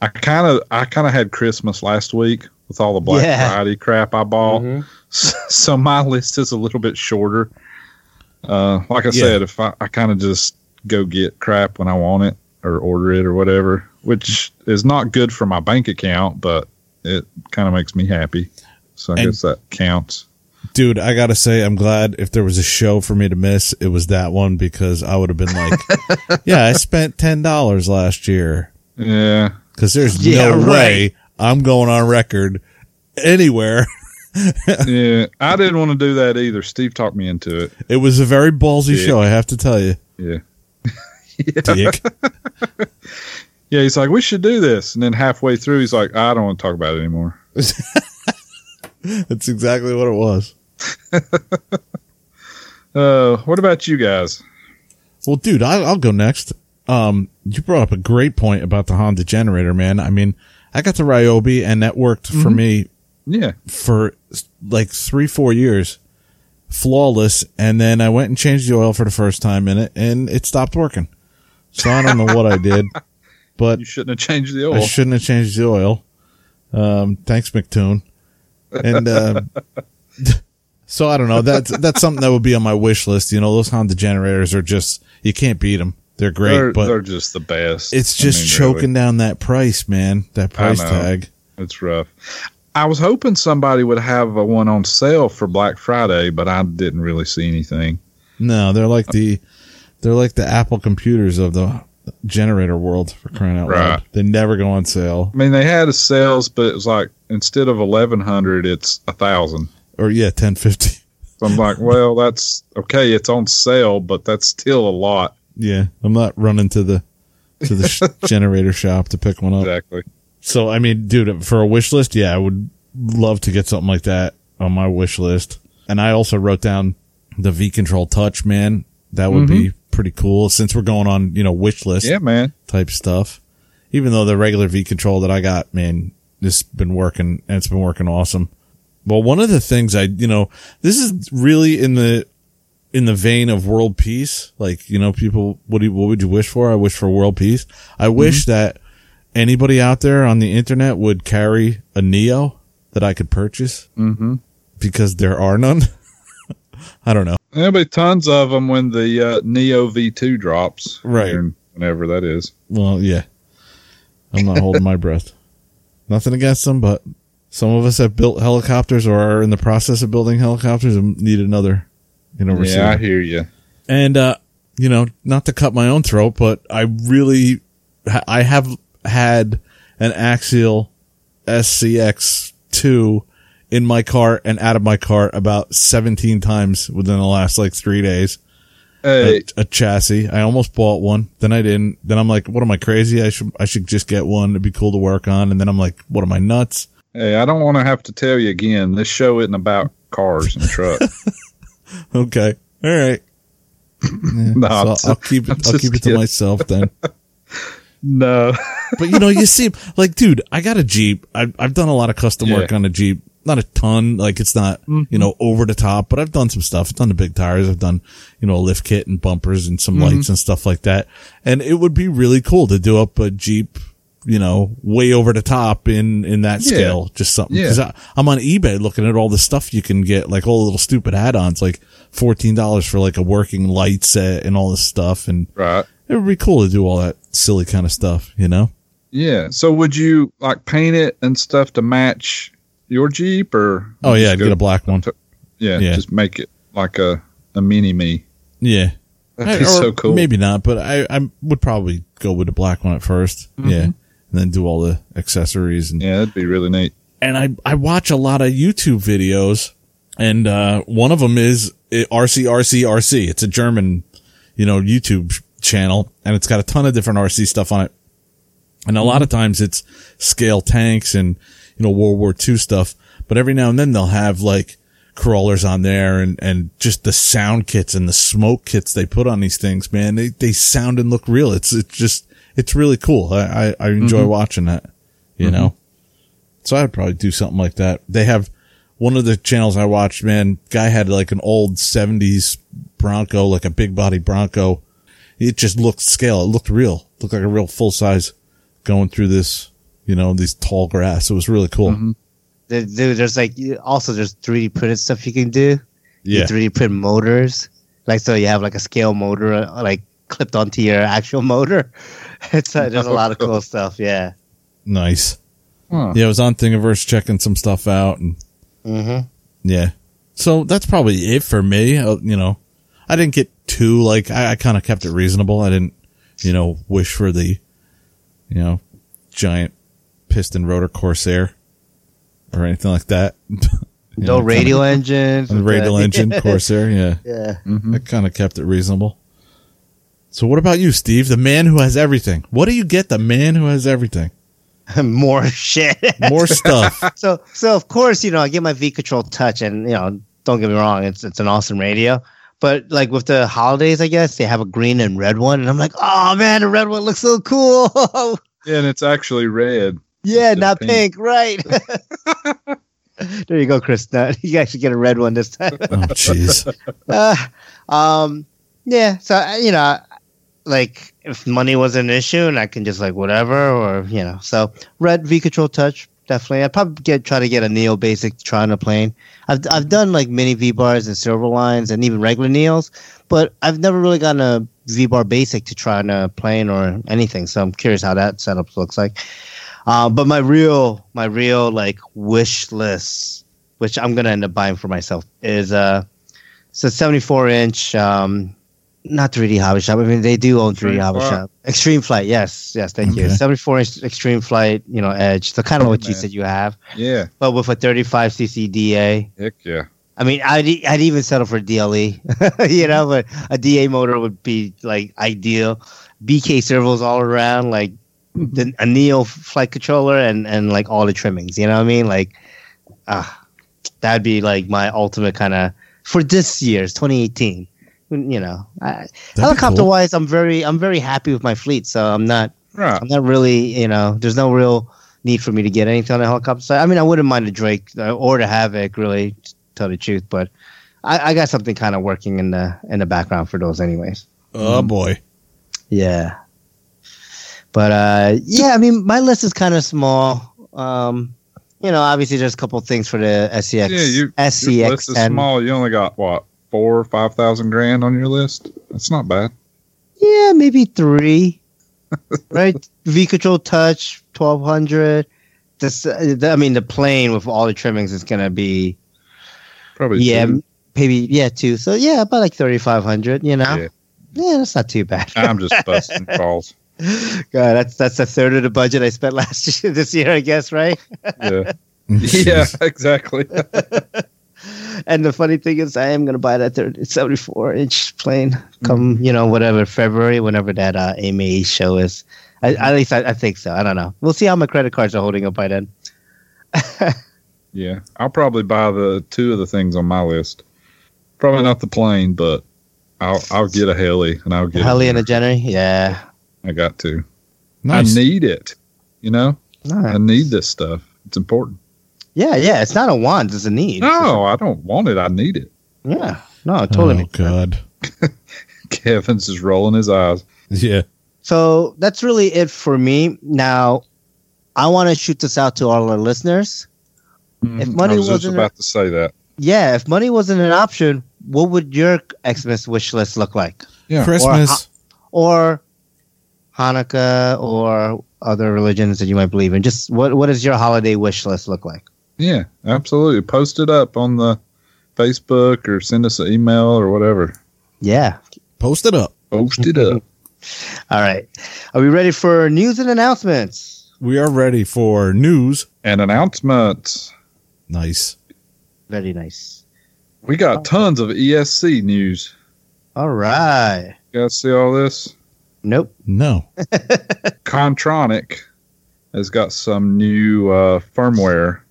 I kind of I kind of had Christmas last week with all the Black Yeah. Friday crap I bought. Mhm. So my list is a little bit shorter. Uh, like I Yeah. said, if I, I kind of just go get crap when I want it or order it or whatever, which is not good for my bank account, but it kind of makes me happy. So I And- guess that counts. Dude, I gotta say, I'm glad if there was a show for me to miss, it was that one because I would have been like, yeah, I spent $10 last year. Yeah. Cause there's Yeah, no right. way I'm going on record anywhere. yeah, I didn't want to do that either. Steve talked me into it. It was a very ballsy Yeah. show, I have to tell you. Yeah. Dick. Yeah, he's like, we should do this. And then halfway through, he's like, I don't want to talk about it anymore. That's exactly what it was. Uh, what about you guys? Well, dude, I, I'll go next. Um, you brought up a great point about the Honda generator, man. I mean, I got the Ryobi and that worked for me Yeah. for like three, four years. Flawless. And then I went and changed the oil for the first time in it and it stopped working. So I don't know what I did, but You shouldn't have changed the oil. I shouldn't have changed the oil. Um, thanks, McToon. And, uh, so I don't know. That's, that's something that would be on my wish list. You know, those Honda generators are just, you can't beat them. They're great, they're, but they're just the best. it's I just mean, choking really. down that price, man. That price tag. It's rough. I was hoping somebody would have a one on sale for Black Friday, but I didn't really see anything. No, they're like the, they're like the Apple computers of the generator world for crying out loud. They never go on sale. I mean, they had a sales, but it was like instead of eleven hundred, it's a thousand. Or yeah, 1050. So I'm like, well, that's okay. It's on sale, but that's still a lot. Yeah. I'm not running to the, to the sh- generator shop to pick one up. Exactly. So, I mean, dude, for a wish list, yeah, I would love to get something like that on my wish list. And I also wrote down the V Control Touch, man. That would be mm-hmm. pretty cool since we're going on, you know, wish list Yeah, man. type stuff. Even though the regular V Control that I got, man, this has been working and it's been working awesome. Well, one of the things I, you know, this is really in the, in the vein of world peace. Like, you know, people, what do you, what would you wish for? I wish for world peace. I wish that anybody out there on the internet would carry a Neo that I could purchase Mm-hmm. because there are none. I don't know. There'll be tons of them when the uh, Neo V2 drops. Right. Whenever that is. Well, yeah. I'm not holding my breath. Nothing against them, but some of us have built helicopters or are in the process of building helicopters and need another, you know, receiver. Yeah, I hear you. And, uh, you know, not to cut my own throat, but I really, I have had an Axial SCX2 in my car and out of my car about 17 times within the last like three days. Hey, A, a chassis. I almost bought one. Then I didn't. Then I'm like, what am I crazy? I should, I should just get one. It'd be cool to work on. And then I'm like, what am I nuts? hey, I don't want to have to tell you again. This show isn't about cars and trucks. Okay. All right. Yeah, No, so just- I'll keep it. I'll keep it to myself then. No. But you know, you see, like, dude, I got a Jeep. I've I've done a lot of custom work on a Jeep. Not a ton, like it's not you know over the top, but I've done some stuff. I've done the big tires. I've done you know a lift kit and bumpers and some lights and stuff like that. And it would be really cool to do up a Jeep, you know, way over the top in in that Yeah. scale. Just something Yeah. because I'm on eBay looking at all the stuff you can get, like all the little stupid add-ons, like fourteen dollars for like a working light set and all this stuff. And Right. it would be cool to do all that silly kind of stuff, you know. Yeah. So would you like paint it and stuff to match your Jeep or? Oh yeah, just get a black one. Yeah, yeah. Just make it like a a mini me. Yeah. That'd be Or so cool. Maybe not, but I, I would probably go with the black one at 1st Yeah. Mm-hmm. And then do all the accessories and, Mm-hmm. Yeah, that'd be really neat. and I, I watch a lot of YouTube videos and, uh, one of them is uh, RCRCRC. It's a German, you know, YouTube channel and it's got a ton of different RC stuff on it. And a lot of times it's scale tanks and, you know, World War II stuff. But every now and then they'll have like crawlers on there and, and just the sound kits and the smoke kits they put on these things, man. They, they sound and look real. It's, it's just, it's really cool. I, I, I enjoy mm-hmm. watching that, you mm-hmm. know? So I'd probably do something like that. They have one of the channels I watched, man, guy had like an old seventies Bronco, like a big body Bronco. It just looked scale. It looked real. looked like a real full size going through this, you know, these tall grass. It was really cool. Mm-hmm. There- Dude, there's like also there's 3D printed stuff you can do. Yeah. You 3D print motors, like so you have like a scale motor uh, like clipped onto your actual motor. It's uh, there's a lot of cool stuff. Yeah. Nice. Huh. Yeah, I was on Thingiverse checking some stuff out and Mm-hmm. yeah. So that's probably it for me. Uh, you know, I didn't get too like, I, I kind of kept it reasonable. I didn't, you know, wish for the, you know, giant piston rotor Corsair or anything like that. No know, radio engines. kinda- with radial engine Corsair. Yeah. yeah. I kind of kept it reasonable. So what about you, Steve? The man who has everything. What do you get? The man who has everything. More shit. More stuff. so so of course you know I get my V Control Touch and you know don't get me wrong it's it's an awesome radio. But like with the holidays, I guess they have a green and red one, and I'm like, oh man, the red one looks so cool. Yeah, and it's actually red. Yeah, Just not pink. pink, right? there you go, Chris. Now, you actually get a red one this time. Oh, jeez. uh, um, yeah. So you know, like if money was an issue and I can just like whatever, or you know, so red V Control Touch definitely. I'd probably get try to get a Neo Basic to try on a plane. I've I've done like mini V bars and silver lines and even regular Neos, but I've never really gotten a V bar Basic to try on a plane or anything. So I'm curious how that setup looks like. Uh, but my real my real like wish list, which I'm gonna end up buying for myself, is uh it's a 74 inch um not 3D hobby shop. I mean they do own 3D Extreme hobby Flight. shop. Extreme Flight, yes, yes, thank you. 74 inch Extreme Flight, you know, Edge. So kind of Oh, what you said you have, Yeah. but with a 35 cc DA. Heck yeah. I mean, I'd I'd even settle for DLE, you know, but a DA motor would be like ideal. BK servos all around, like the, a Neo flight controller and and like all the trimmings. You know what I mean? Like, ah, that'd be like my ultimate kind of for this year's 2018. You know, I, helicopter cool. wise, I'm very I'm very happy with my fleet, so I'm not Right. I'm not really, you know, there's no real need for me to get anything on the helicopter side. I mean, I wouldn't mind a Drake or the Havoc, really, to tell the truth, but I, I got something kind of working in the in the background for those, anyways. Oh boy. Yeah, but uh, yeah, I mean, my list is kind of small. Um, you know, obviously, there's a couple things for the SCX, Yeah, you, your SCX, list is small. You only got what four or five thousand grand on your list. That's not bad. Yeah, maybe three. right? V Control Touch, twelve hundred. This, I mean, the plane with all the trimmings is gonna be Probably. yeah, two. maybe yeah two. So yeah, about like thirty five hundred. You know, Yeah. yeah. that's not too bad. I'm just busting balls. God, that's that's a third of the budget I spent last year. This year, I guess, right? Yeah. yeah. Exactly. And the funny thing is, I am gonna buy that 30, 74 inch plane come you know whatever February, whenever that uh, AMA show is. I, at least I, I think so. I don't know. We'll see how my credit cards are holding up by then. Yeah. I'll probably buy the two of the things on my list. Probably not the plane, but I'll I'll get a heli and I'll get Helly a and a Jenny. Yeah. I got to. Nice. I need it. You know, I need this stuff. It's important. Yeah, yeah. It's not a want. It's a need. No, I don't want it. I need it. Yeah. No, it totally. oh makes. God. Kevin's just rolling his eyes. Yeah. So that's really it for me. Now, I want to shoot this out to all our listeners. Mm-hmm. If money I was wasn't- about to say that. Yeah, if money wasn't an option, what would your Xmas wish list look like? Yeah. Christmas. Or Hanukkah or other religions that you might believe in? Just what what does your holiday wish list look like? Yeah, absolutely. Post it up on the Facebook or send us an email or whatever. Yeah. Post it up. Post it up. All right. Are we ready for news and announcements? We are ready for news. And announcements. Nice. Very nice. We got tons of ESC news. All right. You guys see all this? Nope. No. Kontronik has got some new uh, firmware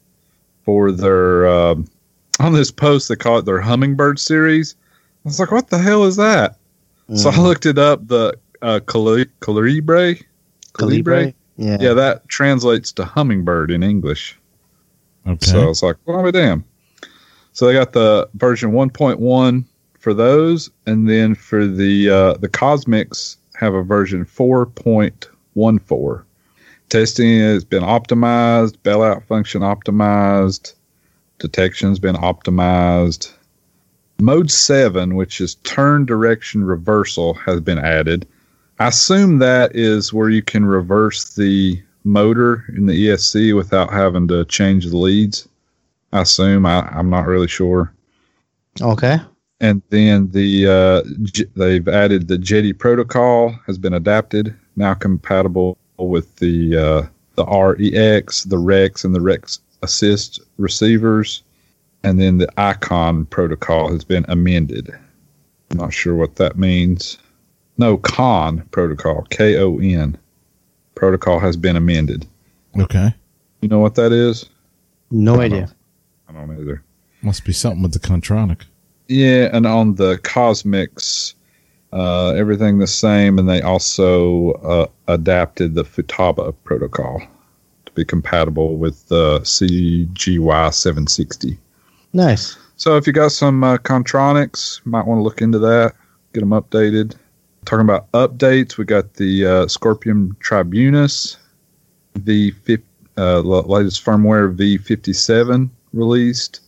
for their um on this post. They call it their Hummingbird series. I was like, "What the hell is that?" So I Mm. looked it up. The uh, Cali- Kolibri, Kolibri. Yeah. yeah, that translates to hummingbird in English. Okay. So I was like, well, I'll be damn. So they got the version 1.1 for those, and then for the uh, the Kosmiks have a version 4.14. Testing has been optimized, bailout function optimized, detection's been optimized. Mode 7, which is turn direction reversal, has been added. I assume that is where you can reverse the motor in the ESC without having to change the leads. I assume. I, I'm not really sure. Okay. And then the uh, J- they've added the Jeti protocol has been adapted now compatible with the uh, the REX, the Rex, and the Rex Assist receivers. And then the Icon protocol has been amended. I'm not sure what that means. No, Con protocol, K O N protocol has been amended. okay. You know what that is? No idea. I don't either. Must be something with the Kontronik. Yeah, and on the Kosmiks, uh, everything the same, and they also uh, adapted the Futaba protocol to be compatible with the CGY 760. Nice. So if you got some uh, Kontroniks, might want to look into that, get them updated. Talking about updates, we got the uh, Scorpion Tribunus, the fif- uh, latest firmware V57 released,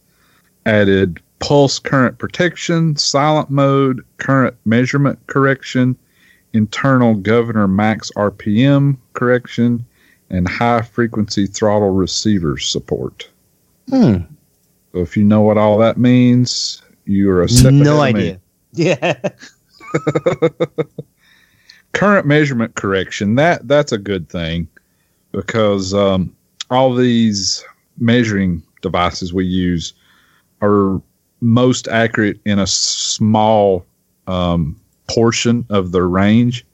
added pulse current protection, silent mode, current measurement correction, internal governor max RPM correction, and high frequency throttle receiver support. Hmm. So if you know what all that means, you're a No of me. idea. Yeah. Current measurement correction that that's a good thing because um, all these measuring devices we use are most accurate in a small um, portion of their range.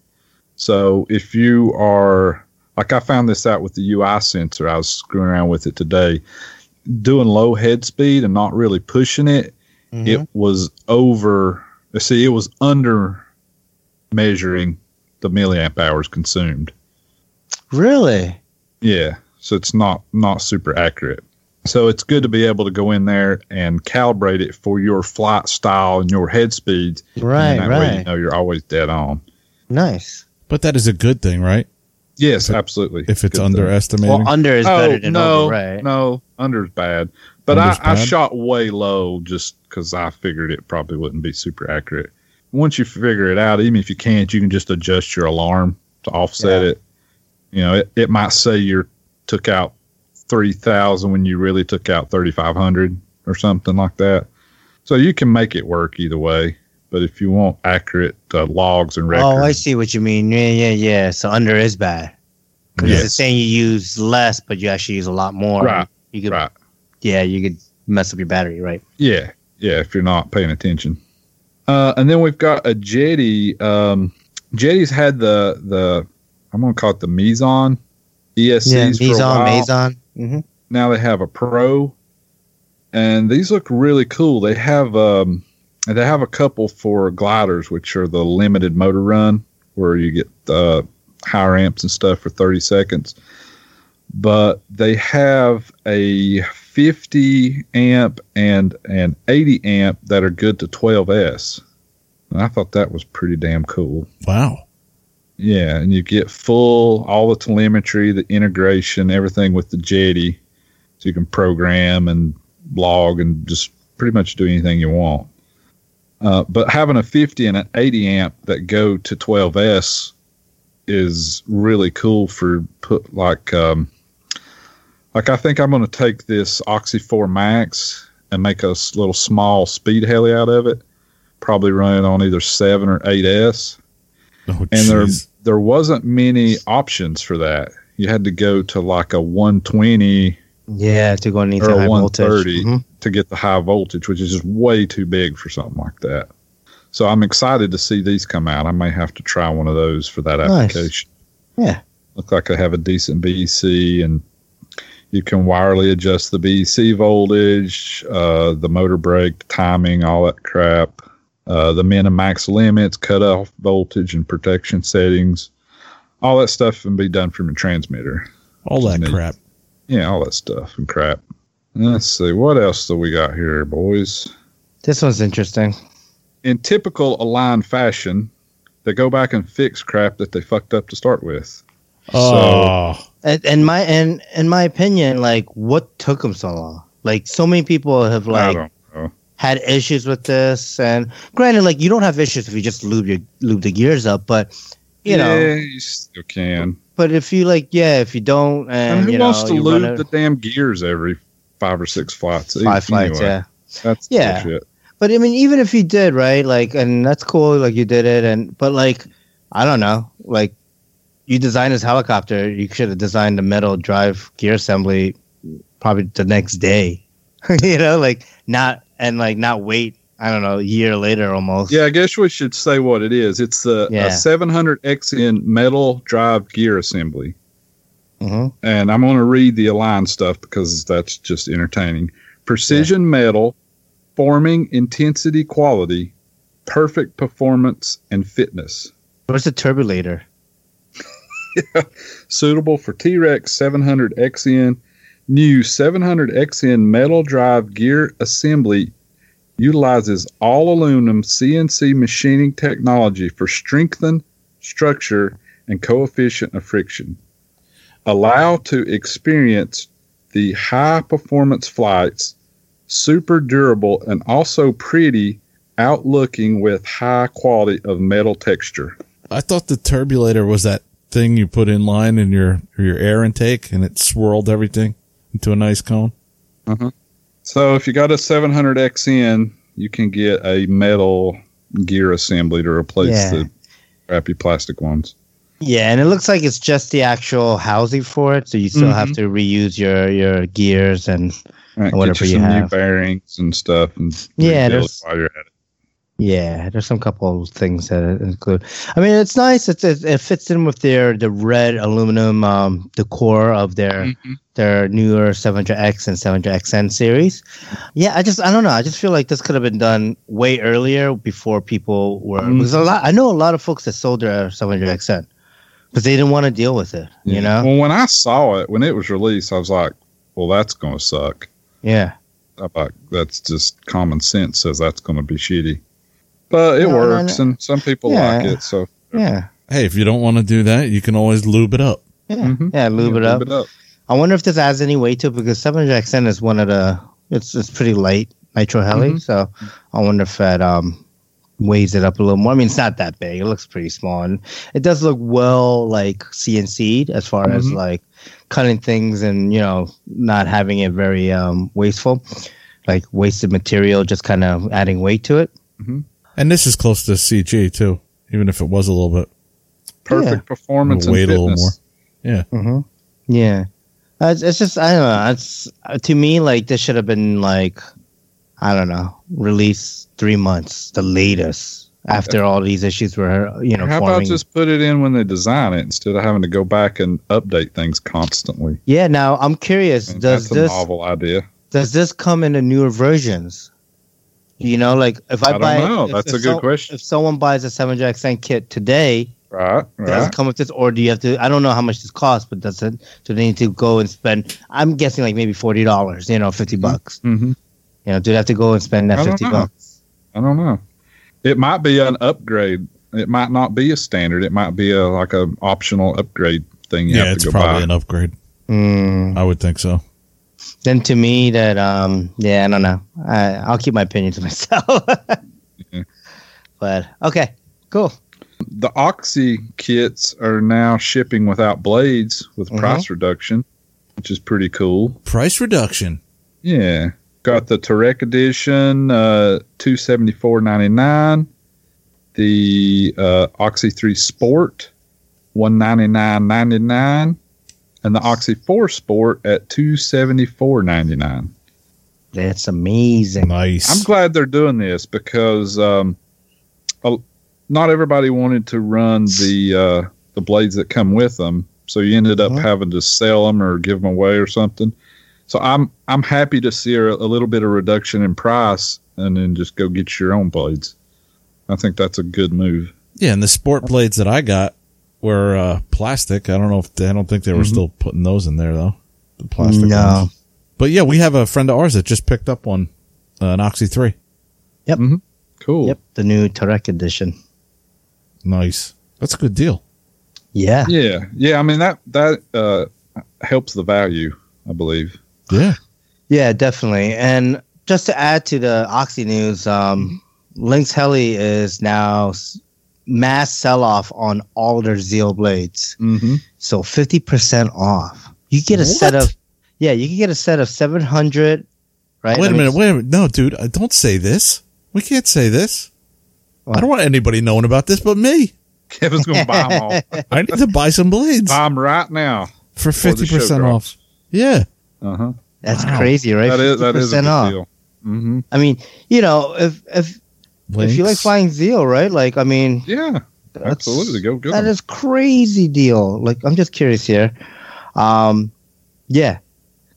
So if you are like I found this out with the UI sensor, I was screwing around with it today, doing low head speed and not really pushing it. Mhm. it was over see it was under measuring the milliamp hours consumed really? yeah so it's not not super accurate so it's good to be able to go in there and calibrate it for your flight style and your head speeds Right, and that way you right. know you're always dead on Nice. But that is a good thing, right? yes If absolutely If it's Good thing. underestimating. Well, under is better oh, than no, over, right? No, under's bad. But Under's I, I shot way low just because I figured it probably wouldn't be super accurate. Once you figure it out, even if you can't, you can just adjust your alarm to offset Yeah. it. You know, it, it might say you took out 3,000 when you really took out 3,500 or something like that. So you can make it work either way. But if you want accurate uh, logs and records, Oh, I see what you mean. Yeah, yeah, yeah. So under is bad. Because it's saying you use less, but you actually use a lot more. Right, You could, right. yeah, you could mess up your battery, right? Yeah, yeah, if you're not paying attention. Uh, and then we've got a Jeti. Um, Jeti's had the the I'm gonna call it the Mezon ESCs yeah, for a Mezon. Mezon. Mm-hmm. Now they have a Pro, and these look really cool. They have um, they have a couple for gliders, which are the limited motor run, where you get uh, higher amps and stuff for 30 seconds. But they have a 50 amp and an 80 amp that are good to 12S. And I thought that was pretty damn cool. Wow. Yeah, and you get full all the telemetry, the integration, everything with the Jeti, so you can program and log and just pretty much do anything you want. Uh, but having a 50 and an 80 amp that go to 12s is really cool for put like um, like I think I'm going to take this Oxy 4 Max and make a little small speed heli out of it. Probably run it on either 7 or 8s Oh, and there there wasn't many options for that. You had to go to like a 120 Yeah, to go into or high a voltage. 130 Mhm. to get the high voltage, which is just way too big for something like that. So I'm excited to see these come out. I may have to try one of those for that Nice. application. Yeah. Look like I have a decent BEC and you can wirely adjust the BEC voltage, uh, the motor brake, timing, all that crap. Uh, the min and max limits, cutoff voltage, and protection settings. All that stuff can be done from your transmitter. All that neat. crap. Yeah, all that stuff and crap. Let's see, what else do we got here, boys? This one's interesting. In typical Align fashion, they go back and fix crap that they fucked up to start with. Oh, And, and my and in my opinion, like what took them so long? Like so many people have I like don't know. Had issues with this, and granted, like you don't have issues if you just lube your lube the gears up, but you yeah, know, you still can. but if you like, yeah, if you don't, and, And who you know, wants to lube the damn gears every five or six flights? five flights, Anyway, yeah. That's Yeah. bullshit. But I mean, even if you did, right? Like, and that's cool. Like you did it, and but like, I don't know. Like, you designed this helicopter. You should have designed the metal drive gear assembly probably the next day. you know, like not and like not wait. I don't know, a year later almost. Yeah, I guess we should say what it is. It's the Yeah. a 700XN metal drive gear assembly. hmm And I'm going to read the Align stuff because that's just entertaining. Precision metal, forming intensity quality, perfect performance and fitness. Where's the turbulator? Suitable for T Rex 700XN. New 700XN metal drive gear assembly utilizes all aluminum CNC machining technology for strengthened structure and coefficient of friction. Allow to experience the high performance flights, super durable and also pretty out looking with high quality of metal texture. I thought the turbulator was that thing you put in line in your your air intake, and it swirled everything into a nice cone. Mm-hmm. So if you got a 700XN, you can get a metal gear assembly to replace Yeah. the crappy plastic ones. Yeah, and it looks like it's just the actual housing for it, so you still have mm-hmm. to reuse your your gears and Right, Whatever get you you some new have. bearings and stuff, and Yeah, rebuild there's- Yeah, there's some couple of things that include. I mean, it's nice. It's, it, it fits in with their the red aluminum, um, the core of their Mm-hmm. their newer 700X and 700XN series. Yeah, I just I don't know. I just feel like this could have been done way earlier before people were. Mhm. Because a lot, I know a lot of folks that sold their 700XN but they didn't want to deal with it. You know? Well, when I saw it when it was released, I was like, "Well, that's going to suck." Yeah. I'm like, "That's just common sense says that's going to be shitty." But it No, no, works, no. and some people Yeah. like it. So Yeah. Hey, if you don't want to do that, you can always lube it up. Yeah. Mhm. Yeah. Lube Yeah, it up. It up. I wonder if this adds any weight to it because 700XN is one of the it's it's pretty light nitro heli, Mhm. so I wonder if that um weighs it up a little more. I mean, it's not that big; it looks pretty small, and it does look well like CNC'd as far as Mhm. like cutting things and you know not having it very um wasteful, like wasted material, just kind of adding weight to it. And this is close to CG too, even if it was a little bit. Perfect performance and Weight a little fitness. Mm-hmm. Yeah, Uh, it's, it's just I don't know. It's uh, to me like this should have been like I don't know released three months the latest after all these issues were you know How forming. about just put it in when they design it instead of having to go back and update things constantly? yeah. Now I'm curious. And Does that's a this novel idea. does this come in the newer versions? You know, like if I, I don't buy, know. if- That's if a good question. If someone buys a seven jack cent kit today, Right, does it come with this, or do you have to? I don't know how much this costs, but does it? Do they need to go and spend? I'm guessing like maybe forty dollars. You know, 50 bucks. hmm You know, do they have to go and spend that fifty know. bucks? I don't know. It might be an upgrade. It might not be a standard. It might be a like a optional upgrade thing. You yeah, have it's to go probably buy. an upgrade. Mm. I would think so. Then to me that um yeah i don't know. I, i'll keep my opinion to myself. But okay cool. The oxy kits are now shipping without blades with mm-hmm. price reduction which is pretty cool. Price reduction. Yeah. Got the Tareq edition uh 274.99 the uh oxy 3 sport 199.99 and the Oxy Four Sport at two seventy four ninety nine. That's amazing. Nice. I'm glad they're doing this because um, a- not everybody wanted to run the uh, the blades that come with them, so you ended up Mhm. having to sell them or give them away or something. So I'm I'm happy to see a, a little bit of reduction in price, and then just go get your own blades. I think that's a good move. Yeah, and the sport blades that I got were uh, plastic. I don't know if I don't think they were Mhm. still putting those in there though. The plastic No. ones. But yeah, we have a friend of ours that just picked up one, uh, an Oxy three. Yep. Cool. Yep, the new Tareq edition. Nice. That's a good deal. Yeah. Yeah, yeah. I mean that that uh, helps the value, I believe. Yeah. Yeah, definitely. And just to add to the Oxy news, um, Lynx Heli is now s- mass sell off on all their Zeal blades. Mm-hmm. So 50% off. You get a set of, yeah, you can get a set of 700, right? Wait a minute. Wait a minute. No, dude, uh, don't say this. We can't say this. I don't want anybody knowing about this but me. Kevin's gonna buy them all. I need to buy some blades buy them right now. for before the show 50% drops. off. Yeah. Uh huh. That's Wow. crazy, right? That is that is a 50% good off. deal. Mm-hmm. I mean, you know, if if if you like flying Zeal, right? Like, I mean, Yeah, that's- absolutely. Go get That them. is crazy deal. Like I'm just curious here. Um, yeah.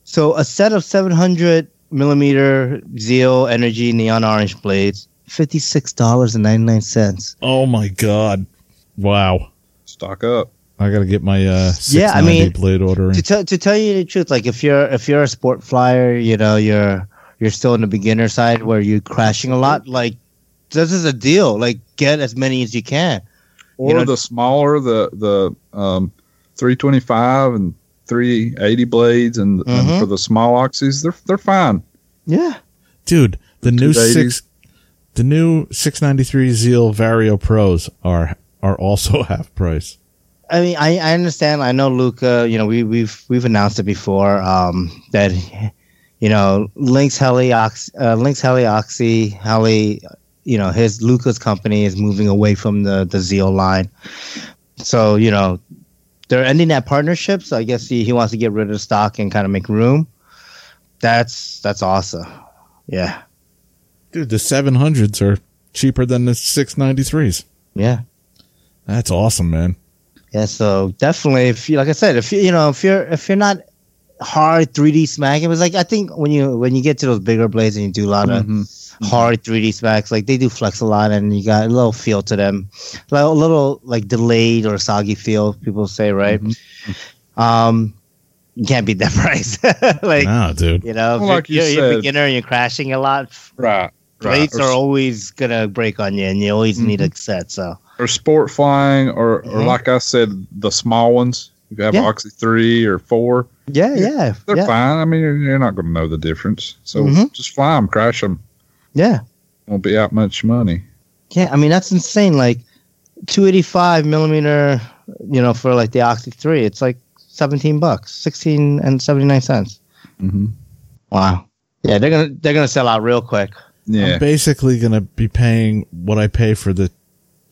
So a set of 700 millimeter Zeal Energy neon orange blades, fifty six dollars and ninety nine cents. Oh my god. Wow. Stock up. I got to get my uh Yeah, I mean, blade order To tell to tell you the truth, like if you're if you're a sport flyer, you know you're you're still in the beginner side where you're crashing a lot. Like this is a deal. Like get as many as you can. Or You know- the smaller, the the um, 325 and 380 blades, and, Mhm. and for the small oxys, they're they're fine. Yeah. Dude, the new 6 the new 693 Zeal Vario Pros are are also half price. I mean, I, I understand. I know Luca. You know, we we've we've announced it before. Um, that you know, Lynx Heli Ox, uh, Lynx Heli Oxy Heli. You know, his Luca's company is moving away from the the Zeal line. So you know, they're ending that partnership. So I guess he, he wants to get rid of the stock and kind of make room. That's that's awesome. Yeah, Dude, the 700s are cheaper than the 693s. yeah. That's awesome, man. Yeah, so definitely, if you like I said, if you you know if you're if you're not hard 3D smack. it was like I think when you when you get to those bigger blades and you do a lot of Mhm. hard 3D smacks, like they do flex a lot and you got a little feel to them, like a little like delayed or soggy feel. People say right. Um, you can't beat that price. like Nah, dude. you know, if Well, you're, like you you're, you're a beginner and you're crashing a lot, Right. blades right. are always gonna break on you, and you always need a set. So or sport flying, or or Mhm. like I said, the small ones. If you have Yeah. oxy three or four, yeah, yeah, they're yeah, fine. I mean, you're, you're not going to know the difference. So Mhm. just fly them, crash them. yeah. Won't be out much money. Yeah, I mean that's insane. Like 285 millimeter, you know, for like the Oxy 3, it's like 17 bucks, 16 and 79 cents. hmm Wow. Yeah, they're gonna they're gonna sell out real quick. Yeah. I'm basically going to be paying what I pay for the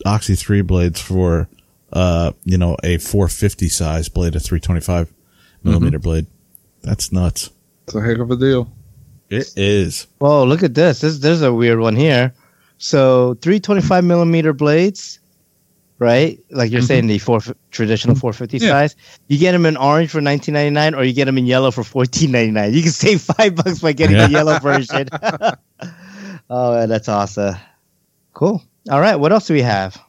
Oxy 3 blades for, uh, you know, a 450 size blade, a 325 millimeter blade. That's nuts. It's a heck of a deal. It is. Whoa, look at this. This there's a weird one here. So 325 millimeter blades, right? Like you're Mhm. saying the four traditional 450 Yeah. size. You get them in orange for 19.99, or you get them in yellow for 14.99. You can save five bucks by getting the yellow version. Oh, that's awesome. Cool. All right, what else do we have?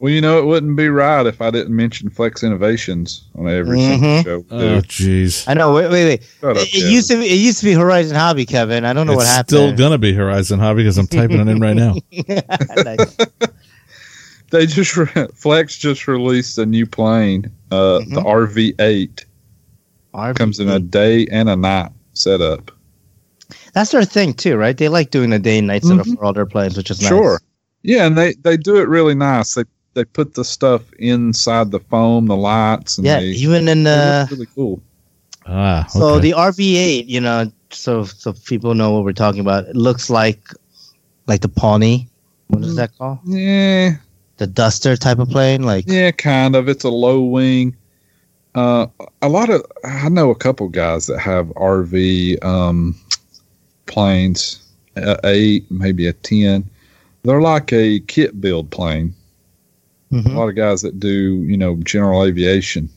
Well, you know, it wouldn't be right if I didn't mention Flex Innovations on every Mhm. single show. Oh, jeez. I know. Wait, wait, wait. Up, It, it used to be. It used to be Horizon Hobby, Kevin. I don't know It's what happened. It's still gonna be Horizon Hobby because I'm typing it in right now. They just re- Flex just released a new plane, uh, the Mhm. RV8. Comes in a day and a night setup. That's their thing too, right? They like doing a day and night setup for all their planes, which is nice. Sure. Yeah, and they they do it really nice. They they put the stuff inside the foam, the lights, and Yeah, they, even in the look really cool. Ah, so okay. the RV8, you know, so so people know what we're talking about. It looks like like the Pawnee. What is Mm. that called? Yeah, The Duster type of plane, like yeah, kind of. It's a low wing. Uh, a lot of I know a couple guys that have RV um, planes, a eight, maybe a ten. They're like a kit build plane. Mhm. A lot of guys that do, you know, general aviation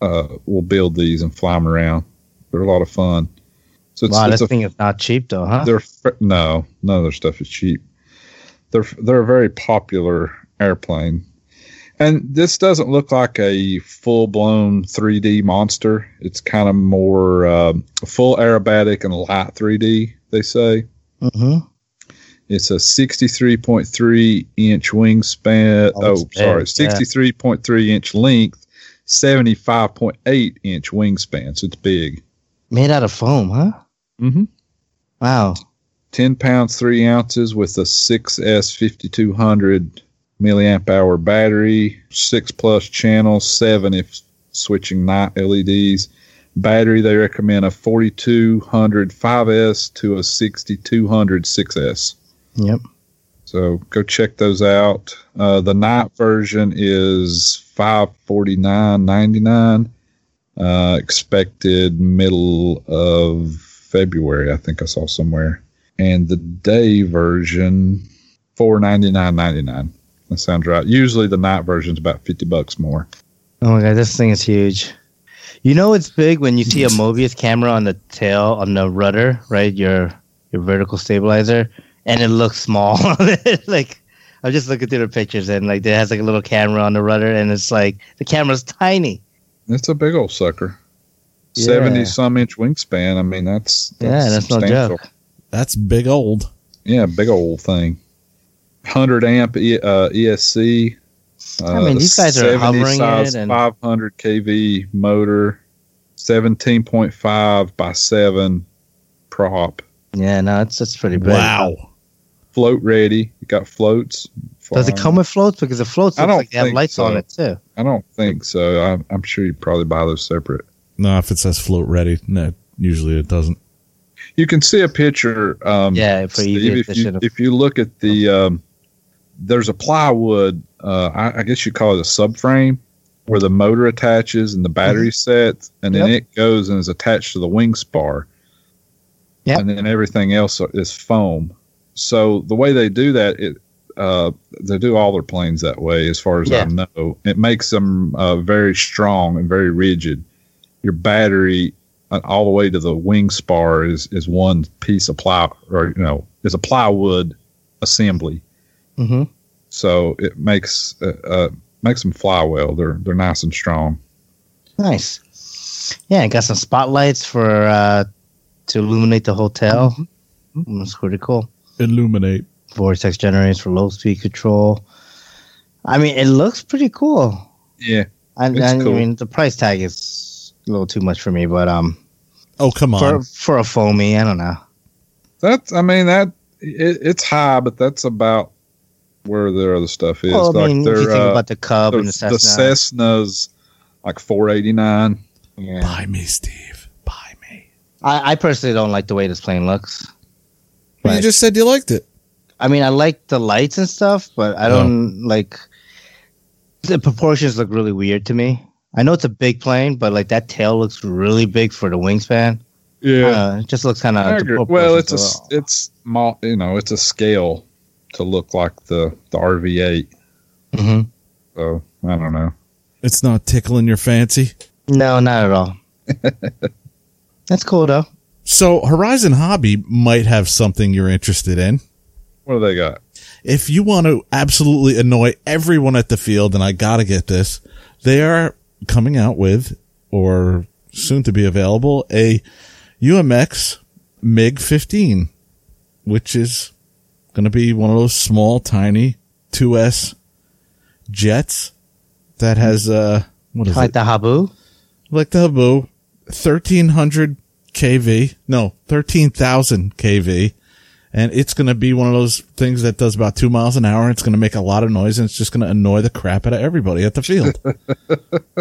uh, will build these and fly them around. They're a lot of fun. So it's, wow, it's this a, thing is not cheap though, huh? they're no, none of their stuff is cheap. They're they're a very popular airplane, and this doesn't look like a full blown 3D monster. It's kind of more um, full aerobatic and light 3D. They say hmm it's a 63.3 inch wingspan. Oh, Oh, sorry, yeah. 63.3 inch length, 75.8 inch wingspan. So it's big. Made out of foam, huh? Mm-hmm. Wow. 10 pounds 3 ounces with a 6s 5200 milliamp hour battery 6 plus channels 7 if switching night leds battery they recommend a 4200 5s to a 6200 6s Yep. so go check those out uh, the night version is 549.99 uh, expected middle of february i think i saw somewhere and the day version four ninety nine ninety nine. That sounds right. Usually the night version is about fifty bucks more. Oh my god, this thing is huge. You know it's big when you see a Mobius camera on the tail on the rudder, right? Your your vertical stabilizer, and it looks small. like I'm just looking through the pictures and like it has like a little camera on the rudder, and it's like the camera's tiny. It's a big old sucker. Yeah. Seventy some inch wingspan. I mean that's, Yeah, that's no substantial. joke. That's big old. Yeah, big old thing. Hundred amp e, uh, ESC. I mean, these guys are 70 hovering size it and- 500 kV motor, 17.5 by 7 prop, Yeah, no, it's it's pretty big. Wow. Float ready. You got floats. Does it come with floats? Because the floats I look don't like they have think lights on so. it too. I don't think so. I'm, I'm sure you probably buy those separate. No, if it says float ready, no, usually it doesn't. You can see a picture. Um, Yeah, for Steve, if you, if you look at the, um, there's a plywood. Uh, I, I guess you call it a subframe, where the motor attaches and the battery sets, and then Mm-hmm. Yep. it goes and is attached to the wing spar. Yep. And then everything else is foam. So the way they do that, it uh, they do all their planes that way, as far as Yeah. I know. It makes them uh, very strong and very rigid. Your battery uh, all the way to the wing spar is is one piece of ply, or you know, is a plywood assembly. hmm So it makes uh, uh, makes them fly well. They're they're nice and strong. Nice. Yeah, I got some spotlights for uh to illuminate the hotel. Mm-hmm. That's pretty cool. Illuminate. Vortex generators for low speed control. I mean, it looks pretty cool. Yeah, I, It's I, cool. mean, the price tag is a little too much for me, but um, Oh, come on. for for a foamy, I don't know. that's I mean that it, it's high, but that's about where their other stuff is. well, I like mean, if you think uh, about the Cub and the Cessna. the Cessna's like four eighty nine. yeah. Buy me, Steve. Buy me. I, I personally don't like the way this plane looks. You just said you liked it. I mean, I like the lights and stuff, but I don't like the proportions look really weird to me. I know it's a big plane, but like that tail looks really big for the wingspan. Yeah, Uh, it just looks kind of. Well, it's a it's mo- you know it's a scale to look like the the RV eight. hmm So I don't know. It's not tickling your fancy. No, not at all. That's cool though. So Horizon Hobby might have something you're interested in. What do they got? If you want to absolutely annoy everyone at the field, and I gotta get this, they are coming out with, or soon to be available, a UMX MiG 15, which is going to be one of those small, tiny 2S jets that has, uh, what is Like it? the Habu. Like the Habu, 1300 kV, no, 13,000 kV. And it's going to be one of those things that does about two miles an hour. It's going to make a lot of noise and it's just going to annoy the crap out of everybody at the field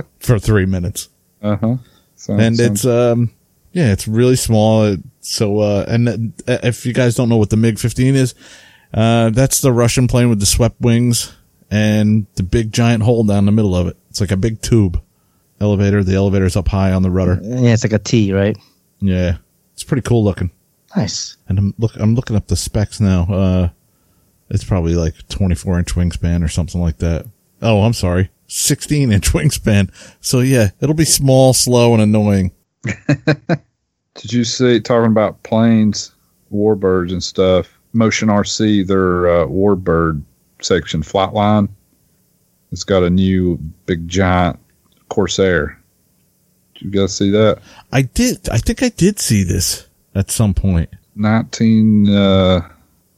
for three minutes Uh huh. and it's um yeah it's really small so uh and uh, if you guys don't know what the mig 15 is uh that's the russian plane with the swept wings and the big giant hole down the middle of it it's like a big tube elevator the elevator's up high on the rudder Yeah, it's like a T, right? Yeah. It's pretty cool looking. Nice. and i'm look i'm looking up the specs now. Uh it's probably like 24 inch wingspan or something like that. Oh i'm sorry. 16 inch wingspan. So yeah it'll be small slow and annoying. Did you see talking about planes, warbirds and stuff? Motion RC, their uh, warbird section, Flightline, it's got a new big giant Corsair. Did gotta see that? I did. I think I did see this at some point. 19, uh,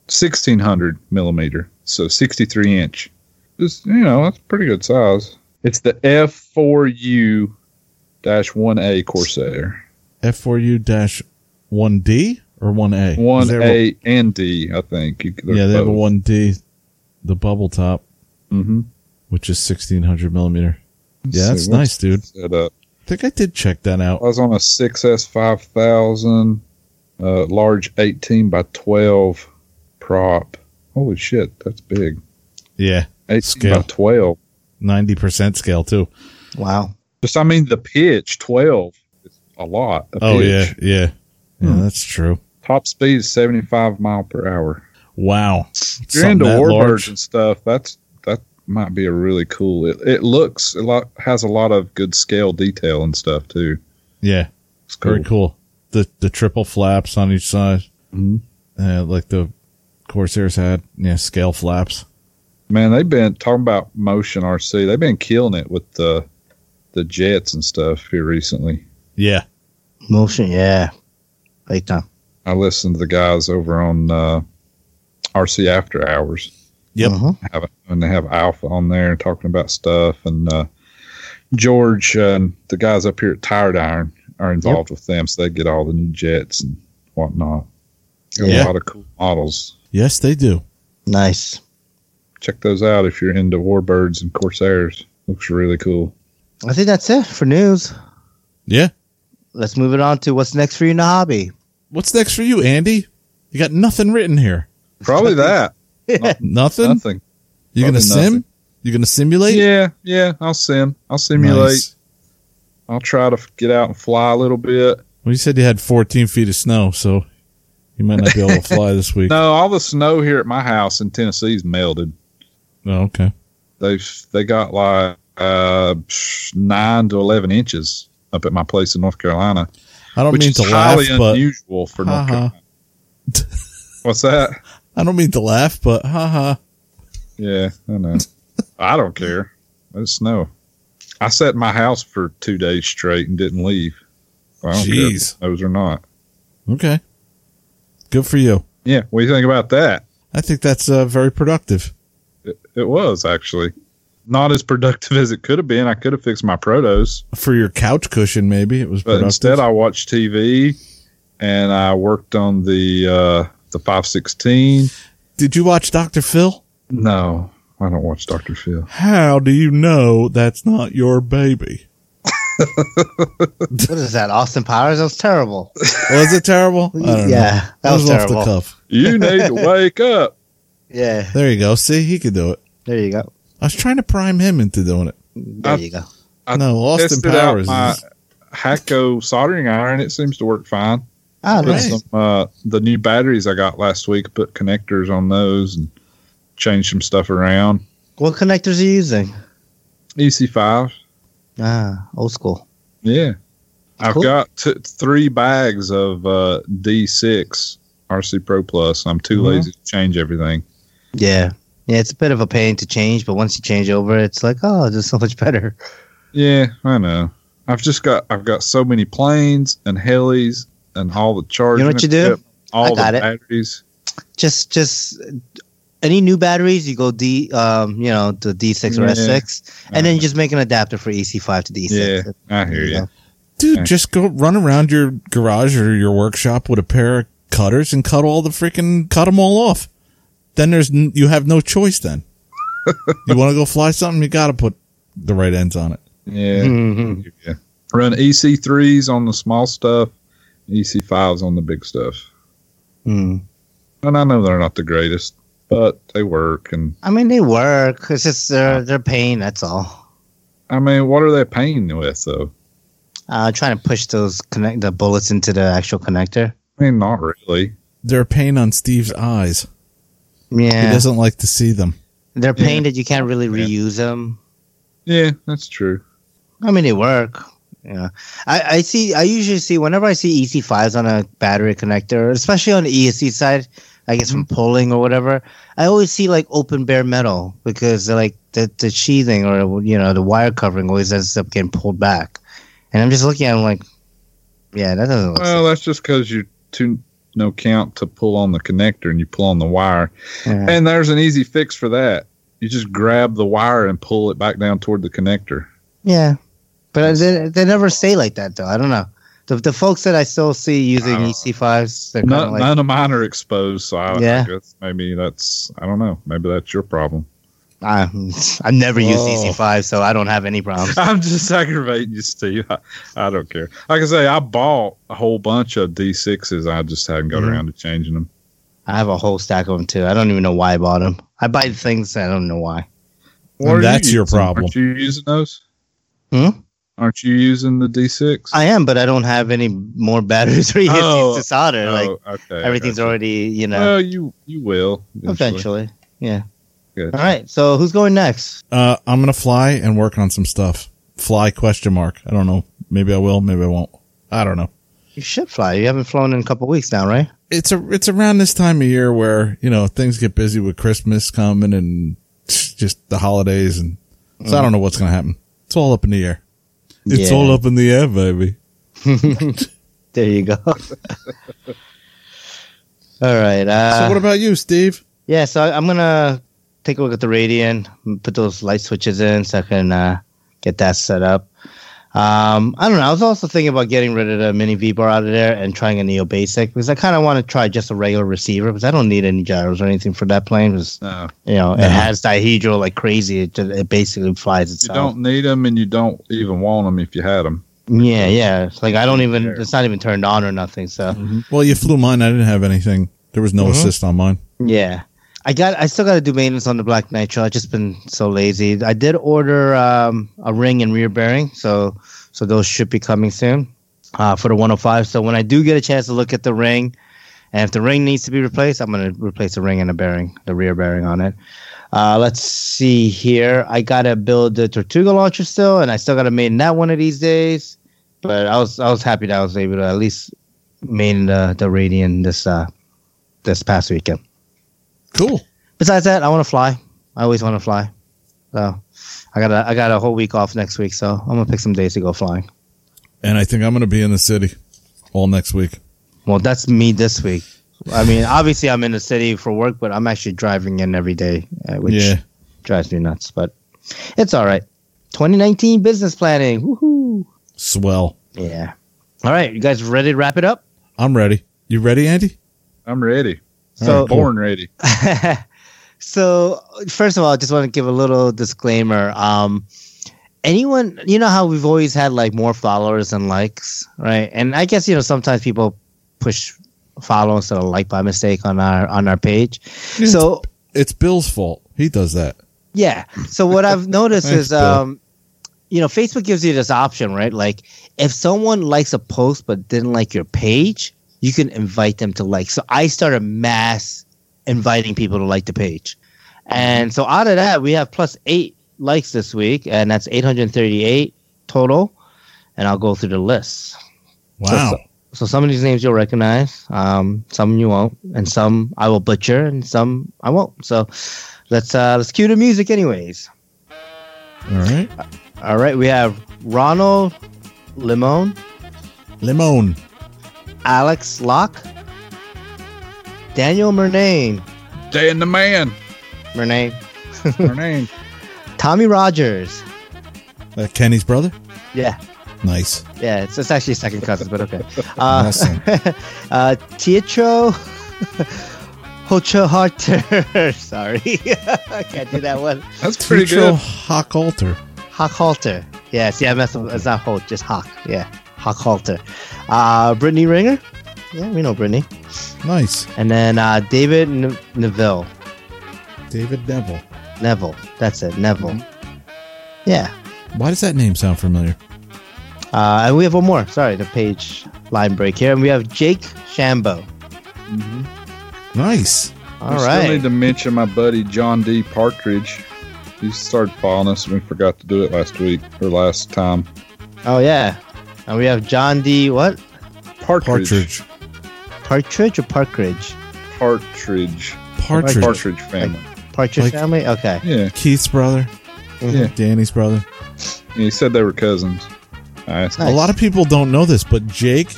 1600 millimeter, so 63 inch. Just, you know, that's pretty good size. It's the F4U dash 1A Corsair. F4U dash 1D or 1A? Is there a- 1A and D, I think. You, Yeah, they have a 1D, the bubble top, Mm-hmm. which is 1600 millimeter. Yeah, that's nice, dude. Set up. I think I did check that out. I was on a 6S 5000, uh, large 18 by 12 prop. Holy shit, that's big. Yeah, 18 Scale. by 12. 90% scale too. Wow. Just, I mean, the pitch, 12 is a lot. of Oh, yeah, pitch. yeah. Yeah, Hmm. that's true. Top speed is 75 mile per hour. Wow. If you're into warbirds and stuff, that's that might be a really cool. It, it looks a lot has a lot of good scale detail and stuff too. Yeah, It's cool. very cool. The the triple flaps on each side, Mhm. uh, like the Corsairs had. Yeah, scale flaps. Man, they've been talking about motion RC. They've been killing it with the the jets and stuff here recently. Yeah, Motion, yeah. Big time. I listened to the guys over on uh, RC After Hours, Yep. Mhm. have, and they have Alpha on there talking about stuff. And uh, George uh, and the guys up here at Tired Iron are involved with them, so they get all the new jets and whatnot. Yeah. A lot of cool models. yes, they do. Nice. Check those out if you're into Warbirds and Corsairs. Looks really cool. I think that's it for news. Yeah. Let's move it on to what's next for you in the hobby. What's next for you, Andy? You got nothing written here. Probably that. Nothing. Nothing. You're gonna Probably sim? nothing. You gonna simulate? Yeah, yeah. I'll sim. I'll simulate. Nice. I'll try to get out and fly a little bit. Well, you said you had 14 feet of snow, so you might not be able to fly this week. No, all the snow here at my house in Tennessee Tennessee's melted. Oh, okay. They've they got like uh, nine to eleven inches up at my place in North Carolina, I don't mean is to laugh, but unusual for North Ha-ha. Carolina. What's that? I don't mean to laugh, but haha. Yeah, I know. I don't care. Let it snow. I sat in my house for two days straight and didn't leave. I don't care if Jeez. snows or not. Okay. Good for you. Yeah, what do you think about that? I think that's uh, very productive. It, it was actually not as productive as it could have been. I could have fixed my protos, For your couch cushion, maybe it was but productive. instead I watched TV and I worked on the uh, the 516. Did you watch Dr. Phil? No, I don't watch Dr. Phil. How do you know that's not your baby? What is that? Austin Powers? That was terrible. Was it terrible? I don't know. yeah, that was, off the terrible. cuff. You need to wake up. Yeah, There you go. See, he could do it. there you go. I was trying to prime him into doing it. There I- you go. I no, Austin Powers. out my is- Hakko soldering iron. It seems to work fine. Oh, Put nice. Some, uh, the new batteries I got last week. Put connectors on those and changed some stuff around. What connectors are you using? EC5. Ah, old school. Yeah. I've Cool. got t- three bags of uh, D6 RC Pro Plus. I'm too Mhm. lazy to change everything. Yeah. Yeah, it's a bit of a pain to change, but once you change over, it's like, oh, this is so much better. Yeah, I know. I've just got I've got so many planes and helis and all the charging. You know what you do? All I the got it. batteries. Just, just any new batteries, you go D, um, you know, the D6 or Yeah. S6, and then you just make an adapter for EC5 to D6. Yeah, I hear you. Dude, Okay. just go run around your garage or your workshop with a pair of cutters and cut all the freaking cut them all off. Then there's n- you have no choice. Then you want to go fly something, you got to put the right ends on it. Yeah. Mhm. yeah. Run EC3s on the small stuff, EC5s on the big stuff. Hmm. And I know they're not the greatest, but they work. And I mean, they work. It's just they're they're pain. That's all. I mean, what are they paying with though? Uh, trying to push those connect the bullets into the actual connector. I mean, not really. They're a pain on Steve's eyes. Yeah, he doesn't like to see them. they're Yeah. pain that you can't really Yeah. reuse them. Yeah, that's true. I mean, they work. Yeah, I, I see. I usually see whenever I see EC5s on a battery connector, especially on the ESC side. I guess from mm-hmm. pulling or whatever. I always see like open bare metal because like the the sheathing or you know the wire covering always ends up getting pulled back, and I'm just looking at them like, yeah, that doesn't look. Well, that's just because you too no count to pull on the connector and you pull on the wire. yeah. And there's an easy fix for that. You just grab the wire and pull it back down toward the connector. Yeah, but they, they never say like that though. I don't know. The, the folks that I still see using Oh. EC5s, they're kind None, like, none of mine are exposed, so I, Yeah. I guess maybe that's I don't know. Maybe that's your problem. I, I've never used Whoa. EC5, so I don't have any problems. I'm just aggravating you, Steve. I, I don't care. Like I say, I bought a whole bunch of D6s. I just haven't got Mhm. around to changing them. I have a whole stack of them too. I don't even know why I bought them. I buy things I don't know why. And are you that's your using? problem. Aren't you using those? Hmm? Aren't you using the D6? I am, but I don't have any more batteries or ESCs Oh. to solder. like oh, okay. Everything's gotcha. already, you know, Well, you you will eventually. Yeah. Good. All right. So who's going next? Uh, I'm gonna fly and work on some stuff. Fly question mark. I don't know. Maybe I will. Maybe I won't. I don't know. You should fly. You haven't flown in a couple weeks now, right? It's a it's around this time of year where you know things get busy with Christmas coming and just the holidays and so I don't know what's gonna happen. It's all up in the air. It's Yeah. all up in the air, baby. There you go. All right. Uh, so what about you, Steve? Yeah, so I, I'm gonna take a look at the Radian, and put those light switches in, so I can uh, get that set up. Um, I don't know. I was also thinking about getting rid of the mini V bar out of there and trying a Neo Basic because I kind of want to try just a regular receiver because I don't need any gyros or anything for that plane. Because No, you know No. it has dihedral like crazy. It, just, it basically flies itself. you don't need them, and you don't even want them if you had them. Yeah, yeah. It's like I don't even. It's not even turned on or nothing. So Well, you flew mine. I didn't have anything. There was no Mhm. assist on mine. Yeah. I got I still got to do maintenance on the Black Nitro. I've just been so lazy. I did order um, a ring and rear bearing, so so those should be coming soon uh, for the 105. So when I do get a chance to look at the ring, and if the ring needs to be replaced, I'm going to replace the ring and the bearing, the rear bearing on it. Uh, let's see here. I got to build the Tortuga launcher still, and I still got to maintain that one of these days. But I was I was happy that I was able to at least maintain the the Radian this uh this past weekend Cool. besides that, I want to fly. I always want to fly. So I got a I got a whole week off next week, so I'm gonna pick some days to go flying. And I think I'm gonna be in the city all next week. Well, that's me this week. I mean, obviously I'm in the city for work, but I'm actually driving in every day, uh, which yeah. drives me nuts. But it's all right. 2019 business planning. Woohoo! Swell. Yeah. All right, you guys ready to wrap it up? I'm ready. You ready, Andy? I'm ready. So- born ready. so first of all, I just want to give a little disclaimer. Um, anyone, you know how we've always had like more followers than likes, right? And I guess you know sometimes people push follow instead of like by mistake on our on our page. So It's Bill's fault. He does that. yeah. So what I've noticed Thanks, is, um, you know, Facebook gives you this option, right? Like if someone likes a post but didn't like your page, you can invite them to like. So I started mass inviting people to like the page, and so out of that, we have plus eight likes this week, and that's 838 total. And I'll go through the list. Wow. So some of these names you'll recognize, um, some you won't, and some I will butcher, and some I won't. So let's uh, let's cue the music, anyways. All right. All right, we have Ronald Limon, Limon. Alex Locke, Daniel Murnane, Dan the man. Murnane, Her name. Tommy Rogers. Uh, Kenny's brother. Yeah, Nice. yeah, it's, it's actually second cousin, but okay. Uh, Awesome. uh, Teatro Hochoharter. Sorry, I can't do that one. That's pretty Teatro good. Hockalter. Hockhalter. Yes, yeah, I messed up. It's not Holt, just Hock. Yeah, Hockhalter. Uh, Brittany Ringer. Yeah, we know Brittany. Nice. And then uh, David N- Neville. David Neville. Neville. That's it. Neville. Yeah. Why does that name sound familiar? Uh, and we have one more. Sorry, the page line break here. And we have Jake Shambo. Nice. All I still right. need to mention my buddy John D. Partridge. He started following us and we forgot to do it last week or last time. Oh, yeah. And we have John D. What? Partridge. Partridge. Partridge or Partridge? Partridge. Partridge. Partridge family. Partridge Like- family? Okay. Yeah. Keith's brother. Yeah. Danny's brother. He said they were cousins. I asked him. Nice. A lot of people don't know this, but Jake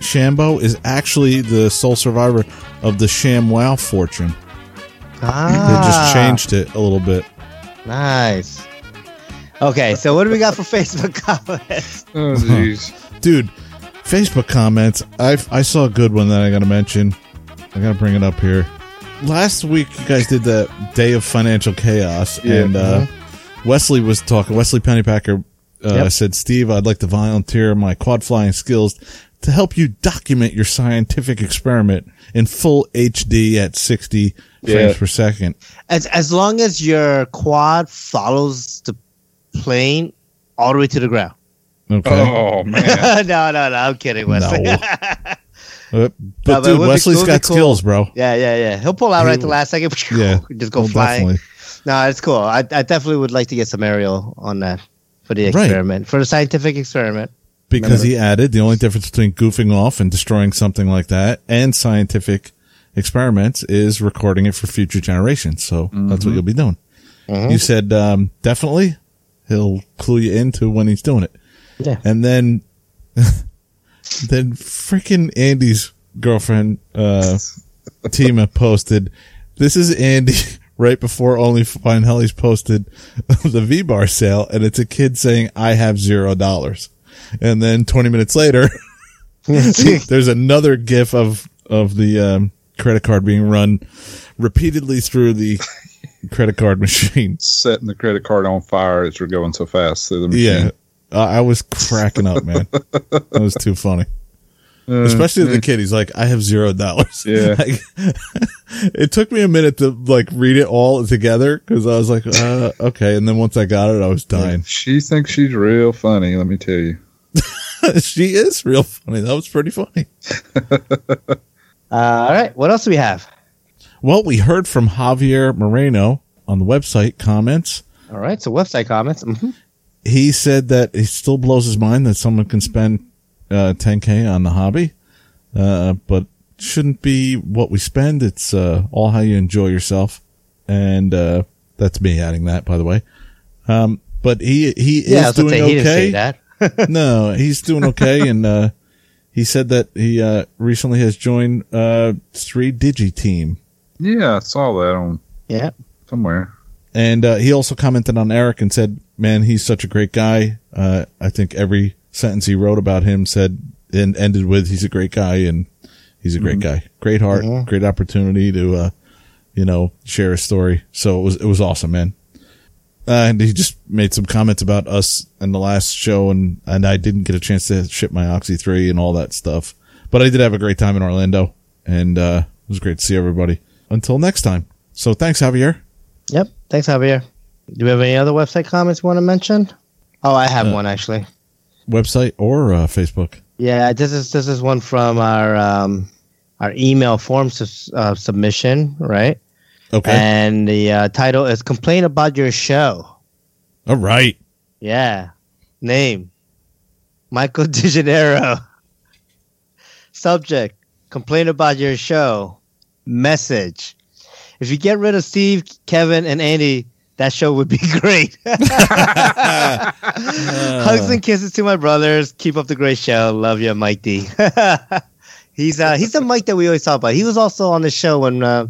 Shambo is actually the sole survivor of the Sham Wow fortune. Ah, They just changed it a little bit. Nice. Okay, so what do we got for Facebook comments? Oh, jeez. Dude, Facebook comments. I I saw a good one that I got to mention. I got to bring it up here. Last week, you guys did the day of financial chaos, Yeah. and uh, Wesley was talking. Wesley Pennypacker uh, Yep. said, "Steve, I'd like to volunteer my quad flying skills to help you document your scientific experiment in full HD at 60 Yeah. frames per second. As as long as your quad follows the plane all the way to the ground. Okay. Oh, man. no, no, no. I'm kidding, Wesley. No. Uh, but but it dude, would be- Wesley's it be got cool. skills, bro. yeah, yeah, yeah. He'll pull out right at the last second. Yeah, just go Well, flying. definitely. No, it's cool. I, I definitely would like to get some aerial on that for the Right. experiment, for the scientific experiment. Because he added the only difference between goofing off and destroying something like that and scientific experiments is recording it for future generations. So that's what you'll be doing. You said um, definitely he'll clue you into when he's doing it. Yeah. And then, then freaking Andy's girlfriend, uh, Tima posted, this is Andy right before Only Fine Helly's posted the V-Bar sale and it's a kid saying, I have zero dollars. And then 20 minutes later, there's another gif of, of the, um, credit card being run repeatedly through the credit card machine. Setting the credit card on fire as we're going so fast through the machine. Yeah. Uh, I was cracking up, man. that was too funny. Uh, Especially the kid. He's like, I have zero dollars. Yeah. Like, it took me a minute to like read it all together because I was like, uh, okay. And then once I got it, I was dying. She thinks she's real funny, let me tell you. she is real funny. That was pretty funny. Uh, all right. What else do we have? Well, we heard from Javier Moreno on the website comments. All right. So website comments. hmm He said that it still blows his mind that someone can spend uh, 10K on the hobby, uh, but shouldn't be what we spend. It's uh, all how you enjoy yourself. And uh, that's me adding that, by the way. Um, but he, he Yeah, is doing say he didn't say okay. that. no, he's doing okay. and uh, he said that he uh, recently has joined uh, Three Digi Team. Yeah, I saw that on Yeah. somewhere. And uh, he also commented on Eric and said, "Man, he's such a great guy. Uh, I think every sentence he wrote about him said and ended with, "He's a great guy," and he's a great guy, great heart, great opportunity to, uh, you know, share a story. So it was it was awesome, man. Uh, and he just made some comments about us in the last show, and and I didn't get a chance to ship my Oxy three and all that stuff, but I did have a great time in Orlando, and uh, it was great to see everybody. Until next time. So thanks, Javier. Yep. Thanks, Javier. Do we have any other website comments you want to mention? Oh, I have Uh, one actually. website or uh, Facebook. Yeah, this is this is one from our um, our email form sus- uh, submission, right? Okay. And the uh, title is "Complain about your show." All right. Yeah. Name: Michael DeGeneiro. Subject: Complain about your show. Message: If you get rid of Steve, Kevin, and Andy, that show would be great. Hugs and kisses to my brothers. Keep up the great show. Love you, Mike D. he's uh he's the Mike that we always talk about. He was also on the show when uh,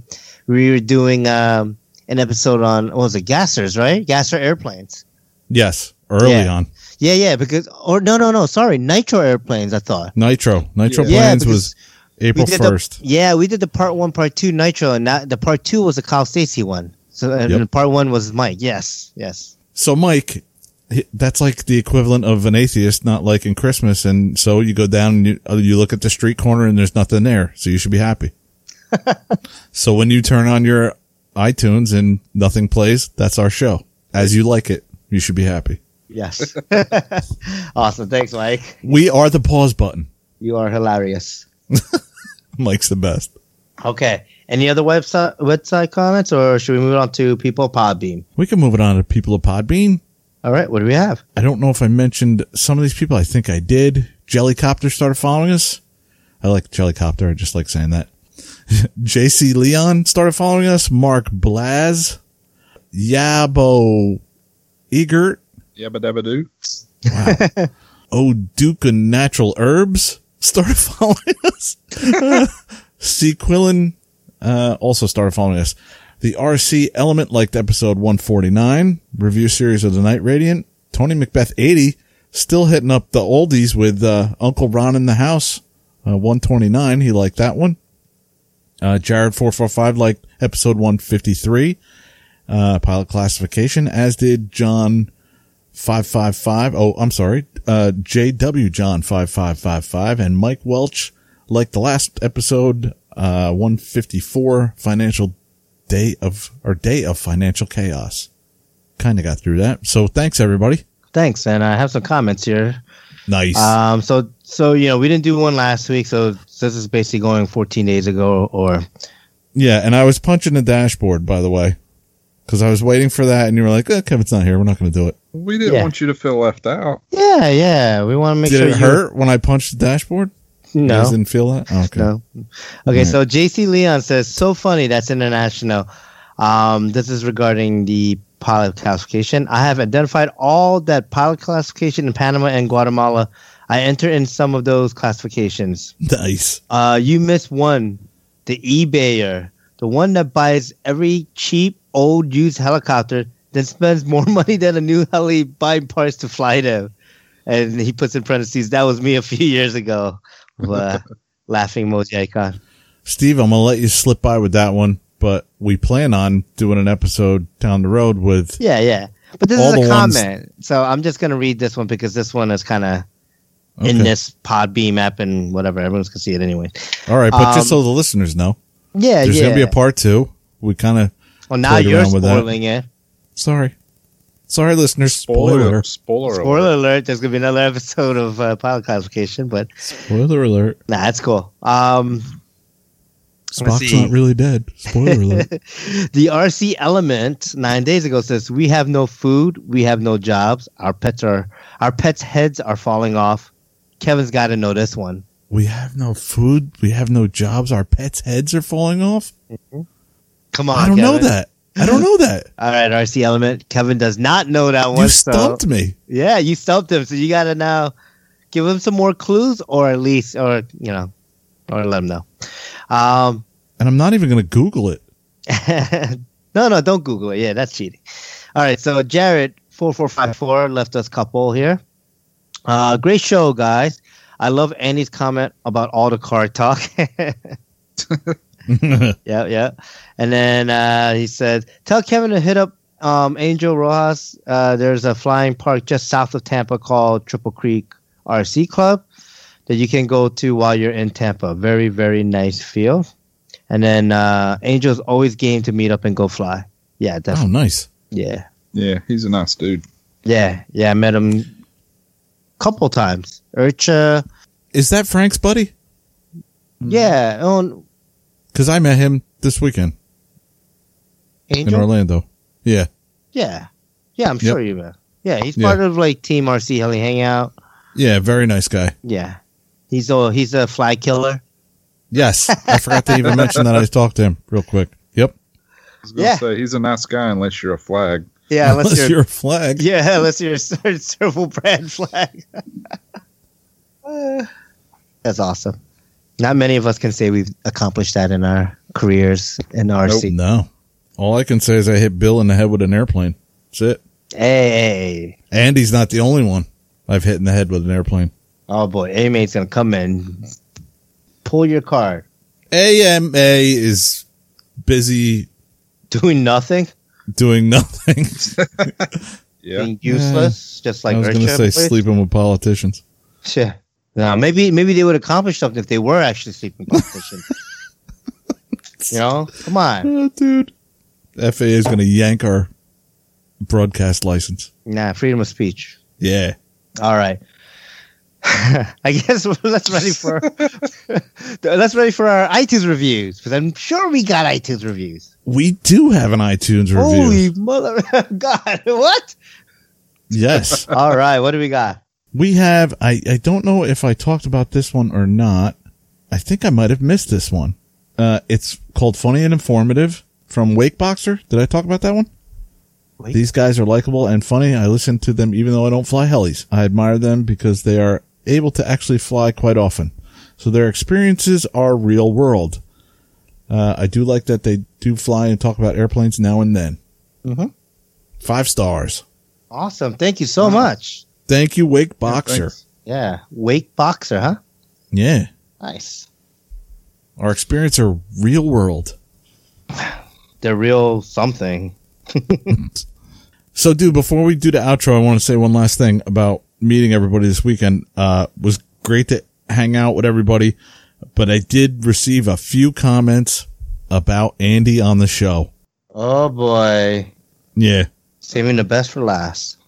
we were doing um an episode on what was it gassers, right? Gasser airplanes. Yes, early Yeah. on. Yeah, yeah, because or no, no, no, sorry, nitro airplanes. I thought. Nitro. Nitro Yeah. Yeah, Planes because was April we did the- 1st. yeah, we did the part one, part two nitro, and that the part two was the Kyle Stacy one. So and Yep. part one was Mike. Yes, yes. So, Mike, that's like the equivalent of an atheist not liking Christmas. And so you go down and you, uh, you look at the street corner and there's nothing there. So you should be happy. so when you turn on your iTunes and nothing plays, that's our show. As you like it, you should be happy. Yes. awesome. Thanks, Mike. We are the pause button. You are hilarious. Mike's the best. Okay. Any other website website comments, or should we move on to people Podbean? We can move it on to people of Podbean. All right. What do we have? I don't know if I mentioned some of these people. I think I did. Jellycopter started following us. I like Jellycopter. I just like saying that. JC Leon started following us. Mark Blaz. Yabo Egert. Yabba dabba doo. Oh, Duke of Natural Herbs started following us. C. Quillen uh, also started following us. The RC Element liked episode 149, review series of the Night Radian. Tony Macbeth 80 still hitting up the oldies with uh, Uncle Ron in the house. Uh, 129, he liked that one. Uh, Jared 445 liked episode 153, uh, pilot classification, as did John 555. Oh, I'm sorry. Uh, JW John 5555 and Mike Welch like the last episode, uh, 154 financial day of, or day of financial chaos. Kind of got through that. So thanks everybody. Thanks, and I have some comments here. Nice. Um, so so you know we didn't do one last week, so this is basically going 14 days ago, or yeah. And I was punching the dashboard, by the way, cause I was waiting for that and you were like, eh, Kevin's not here. We're not going to do it. We didn't Yeah. want you to feel left out. yeah, yeah, we want to make Did sure it you- hurt when I punched the dashboard? You No, guys didn't feel that? Oh, okay. No. Okay, so JC Leon says, so funny that's international. Um, this is regarding the pilot classification. I have identified all that pilot classification in Panama and Guatemala. I enter in some of those classifications. Nice. Uh, you missed one, the eBayer, the one that buys every cheap old used helicopter, then spends more money than a new heli buying parts to fly them. And he puts in parentheses, that was me a few years ago. Uh, laughing emoji icon. Steve, I'm gonna let you slip by with that one, but we plan on doing an episode down the road with Yeah, yeah. But this is a the ones- comment. So I'm just gonna read this one because this one is kind of in Okay. this Podbean app and whatever. Everyone's gonna see it anyway. All right, but um, just so the listeners know, Yeah, there's yeah. gonna be a part two. We kind of well, now you're around with that. spoiling it. sorry, sorry, listeners. Spoiler, Spoiler, spoiler, alert. Spoiler alert! There's gonna be another episode of uh, pilot classification, but spoiler alert. nah, that's cool. Um, Let's Spock's see. not really dead. Spoiler alert. the RC element nine days ago says we have no food, we have no jobs. Our pets are our pets' heads are falling off. Kevin's got to know this one. We have no food. We have no jobs. Our pets' heads are falling off. Come on, I don't know that. I don't know that. All right, RC element. Kevin does not know that one. You so- stumped me. Yeah, you stumped him. So you got to now give him some more clues, or at least, or you know, or let him know. Um, And I'm not even going to Google it. no, no, don't Google it. Yeah, that's cheating. All right, so Jared four four five four left us couple here. Uh, great show, guys. I love Andy's comment about all the car talk. yeah, yeah. And then uh, he said, "Tell Kevin to hit up um, Angel Rojas. Uh, there's a flying park just south of Tampa called Triple Creek RC Club that you can go to while you're in Tampa. Very, very nice feel. And then uh, Angel's always game to meet up and go fly. Yeah, definitely. oh, nice. Yeah, Yeah, he's a nice dude. yeah, yeah. I met him a couple times. Urcha, Is that Frank's buddy? yeah. Oh, Because I met him this weekend in Orlando. Yeah. Yeah, yeah. I'm Yep. sure you met. Yeah, he's Yeah. part of like Team RC Heli Hangout. Yeah. Very nice guy. Yeah. He's a he's a flag killer. Yes, I forgot to even mention that I talked to him real quick. Yep, I was Yeah. say he's a nice guy unless you're a flag. Yeah, unless, unless you're, you're a flag. yeah, unless you're a cer- serval brand flag. Uh, That's awesome. Not many of us can say we've accomplished that in our careers in RC. No, all I can say is I hit Bill in the head with an airplane. That's it. Hey, And he's not the only one I've hit in the head with an airplane. oh boy, AMA's gonna come in, pull your card, AMA is busy doing nothing, doing nothing. Yeah. being useless, just like I was going to say was. sleeping with politicians. Sure. No, maybe maybe they would accomplish something if they were actually sleeping competition. you know, come on. Oh, dude. FAA is going to yank our broadcast license. Nah, freedom of speech. Yeah. All right. I guess let's ready for let's ready for our iTunes reviews because I'm sure we got iTunes reviews. We do have an iTunes review. Holy mother God! What? yes. All right, what do we got? We have, I, I don't know if I talked about this one or not. I think I might have missed this one. Uh, it's called Funny and Informative from Wake Boxer. Did I talk about that one? Wake- These guys are likable and funny. I listen to them even though I don't fly helis. I admire them because they are able to actually fly quite often. So their experiences are real world. Uh, I do like that they do fly and talk about airplanes now and then. Mhm. Five stars. Awesome! Thank you so much. Thank you, Wake Boxer. Yeah, Wake Boxer, huh? Yeah. Nice. Our experience are real world. They're real something. So, dude, before we do the outro, I want to say one last thing about meeting everybody this weekend. Uh, was great to hang out with everybody, but I did receive a few comments about Andy on the show. Oh boy, Yeah, saving the best for last.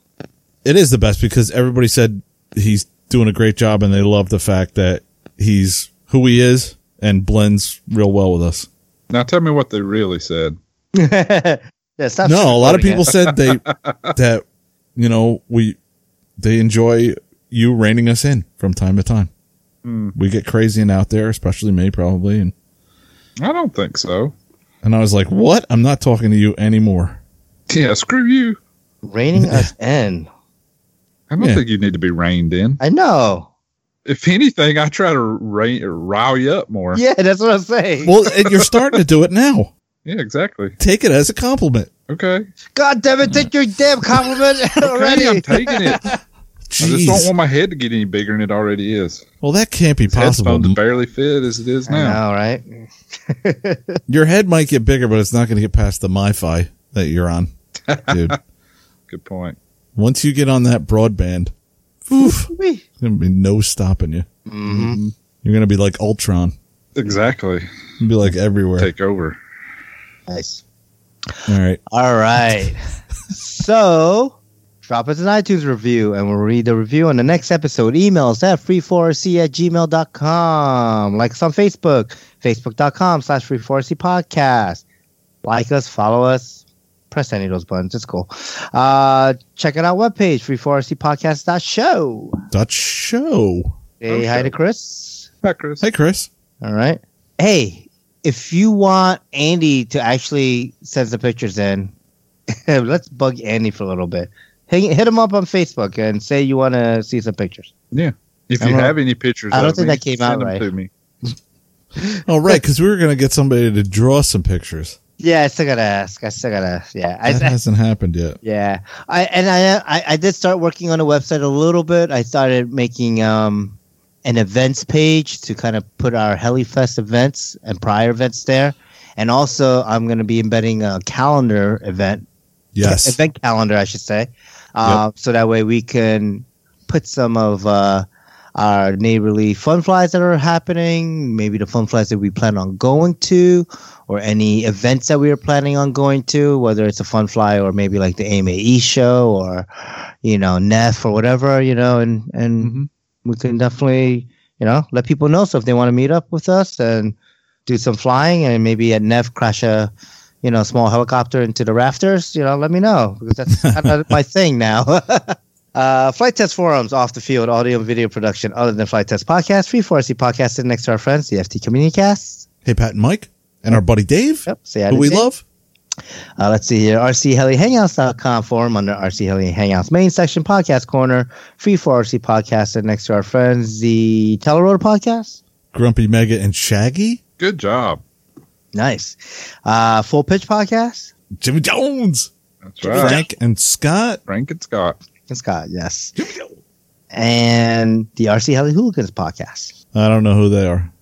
It is the best because everybody said he's doing a great job and they love the fact that he's who he is and blends real well with us. Now tell me what they really said. yeah, stop No, a lot of people it. said they that you know we they enjoy you reining us in from time to time. Hmm. We get crazy and out there, especially me probably, and I don't think so. and I was like, "What? I'm not talking to you anymore." Yeah, screw you. reining us in. I don't Yeah. think you need to be reined in. I know. If anything, I try to rein, rile you up more. Yeah, that's what I'm saying. Well, and you're starting to do it now. Yeah, exactly. Take it as a compliment. Okay. God damn it, take your damn compliment already. Okay, I'm taking it. I just don't want my head to get any bigger than it already is. Well, that can't be His possible. headphones barely fit as it is now. All right. Your head might get bigger, but it's not going to get past the MiFi that you're on, dude. Good point. Once you get on that broadband, oof, Whee. there's going to be no stopping you. Mhm. You're going to be like Ultron. Exactly. You'll be like everywhere. Take over. Nice. All right. All right. so, drop us an iTunes review and we'll read the review on the next episode. Email us at free4rc at gmail.com. Like us on Facebook, facebook.com slash free4rc podcast. Like us, follow us, press any of those buttons. It's cool. Uh, check out our webpage, free4rcpodcast.show. Dot show. Say hi to Chris. Hi, Chris. Hey, Chris. All right. Hey, if you want Andy to actually send some pictures in, let's bug Andy for a little bit. Hit, hit him up on Facebook and say you want to see some pictures. Yeah. If I you don't- have any pictures, I don't think me, that came send out them right. to me. Oh, right. Because we were going to get somebody to draw some pictures. Yeah, I still gotta ask. I still gotta. Yeah, I, That I- hasn't happened yet. yeah. I and I, I I did start working on a website a little bit. I started making um an events page to kind of put our HeliFest events and prior events there, and also I'm gonna be embedding a calendar event Yes. event calendar, I should say. Uh, So that way we can put some of uh, our neighborly fun flies that are happening, maybe the fun flies that we plan on going to, or any events that we are planning on going to, whether it's a fun fly or maybe like the AMAE show or, you know, NEF or whatever, you know, and, and Mhm. we can definitely, you know, let people know. So if they want to meet up with us and do some flying and maybe at NEF crash a, you know, small helicopter into the rafters, you know, let me know because that's kind of my thing now. Uh, Flite Test Forums, off the field, audio and video production other than Flite Test Podcast. Free 4C Podcast sitting next to our friends, the FT Community Cast. Hey, Pat and Mike, and our buddy Dave, Yep. Say who we Dave. love. Uh, let's see here. RCHeliHangouts.com forum under RC Heli Hangouts main section podcast corner. Free for RC podcast sitting next to our friends, the Telerotor podcast. Grumpy Mega and Shaggy, Good job. Nice. Uh, Full Pitch podcast. Jimmy Jones, That's right. Frank and Scott. Frank and Scott. And Scott, yes. And the RC Heli Hooligans podcast. I don't know who they are.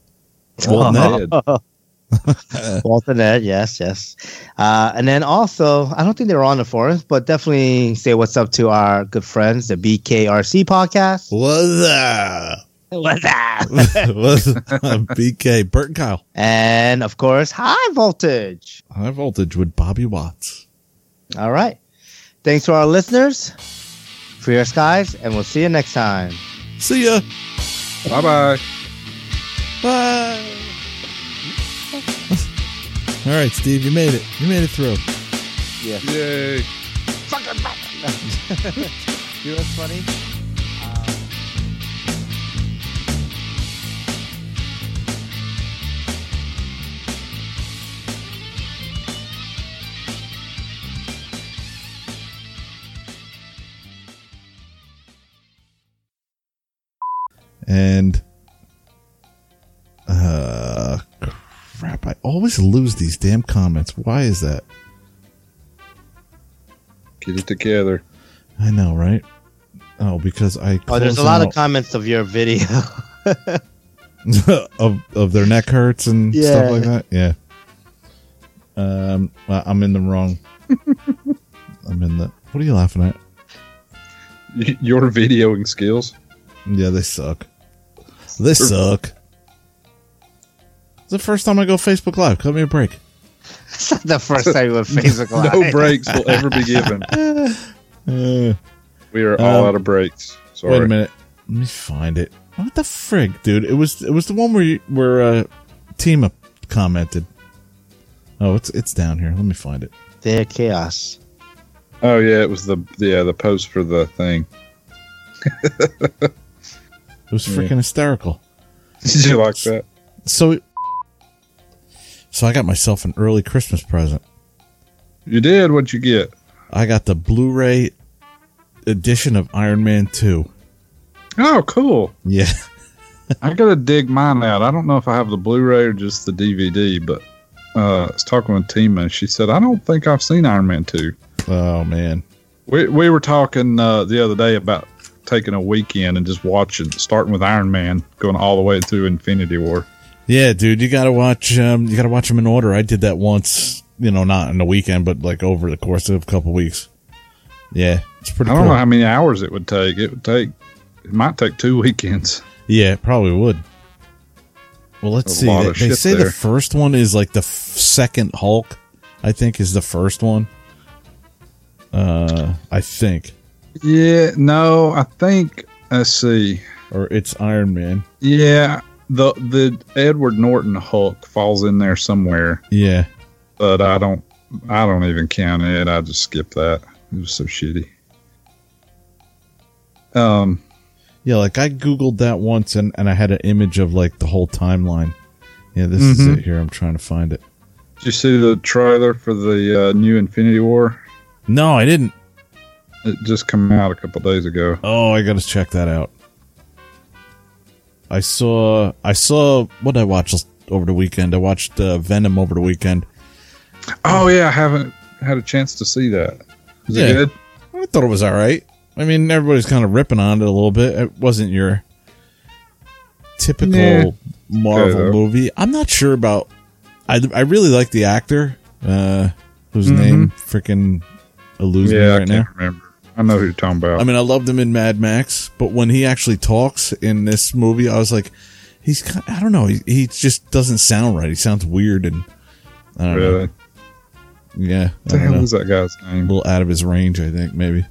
Walt Ned. Ned. Walter Ned, yes, yes. Uh, and then also, I don't think they're on the forums, but definitely say what's up to our good friends, the BKRC podcast. What's up? What's up? What's up? BK, Bert and Kyle. and of course, High Voltage. High voltage with Bobby Watts. All right. Thanks to our listeners for your skies, and we'll see you next time. See ya. Bye bye. Bye. All right, Steve, you made it. You made it through. Yeah. Yay. You know what's funny? And uh crap, I always lose these damn comments. Why is that? Get it together. I know, right? Oh, because I Oh, there's a lot them of comments of your video. of of their neck hurts and Yeah. stuff like that. Yeah. Um, well, I'm in the wrong. I'm in the. What are you laughing at? Your videoing skills. Yeah, they suck. They suck. It's the first time I go Facebook Live. Cut me a break. It's not the first time you went Facebook Live. No breaks will ever be given. Uh, We are all Um, out of breaks. Sorry. wait a minute. Let me find it. What the frig, dude? It was it was the one where you, where uh, Tima commented. Oh, it's it's down here. Let me find it. They're chaos. Oh yeah, it was the yeah the post for the thing. It was freaking hysterical. Did you like that? So, so I got myself an early Christmas present. You did. What'd you get? I got the Blu-ray edition of Iron Man Two. Oh, cool. Yeah, I gotta dig mine out. I don't know if I have the Blu-ray or just the DVD, but uh, I was talking with Tima, and she said I don't think I've seen Iron Man two. Oh man. We we were talking uh, the other day about taking a weekend and just watching, starting with Iron Man, going all the way through Infinity War. Yeah, dude, you gotta watch. Um, you gotta watch them in order. I did that once. You know, not in a weekend, but like over the course of a couple weeks. Yeah, it's pretty I don't cool. know how many hours it would take. It would take. It might take two weekends. yeah, it probably would. Well, let's see. They, they say there. the first one is like the f- second Hulk. I think is the first one. Uh, I think, Yeah, no, I think. Let's see. or it's Iron Man. Yeah, the the Edward Norton Hulk falls in there somewhere, Yeah, but I don't. I don't even count it. I just skip that. It was so shitty. Um. yeah. Like I googled that once, and and I had an image of like the whole timeline. Yeah, this is Mhm. it here. I'm trying to find it. Did you see the trailer for the uh, new Infinity War? No, I didn't. It just came out a couple days ago. Oh, I gotta check that out. I saw I saw what I watched over the weekend. I watched uh, Venom over the weekend. Oh yeah, I haven't had a chance to see that. Is Yeah. it good? I thought it was all right. I mean, everybody's kind of ripping on it a little bit. It wasn't your typical Yeah. Marvel Okay, movie. I'm not sure about. I I really like the actor, uh, whose Mhm. name freaking eludes me Yeah, I right can't now. remember. I know who you're talking about. I mean, I loved him in Mad Max, but when he actually talks in this movie, I was like, he's kind I don't know, he, he just doesn't sound right. He sounds weird and I don't really? know. Yeah, What the hell know. is that guy's name? a little out of his range, I think maybe.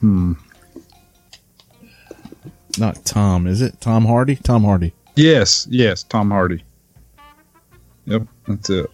Hmm. Not Tom, is it? Tom Hardy? Tom Hardy. Yes, yes, Tom Hardy. Yep, that's it.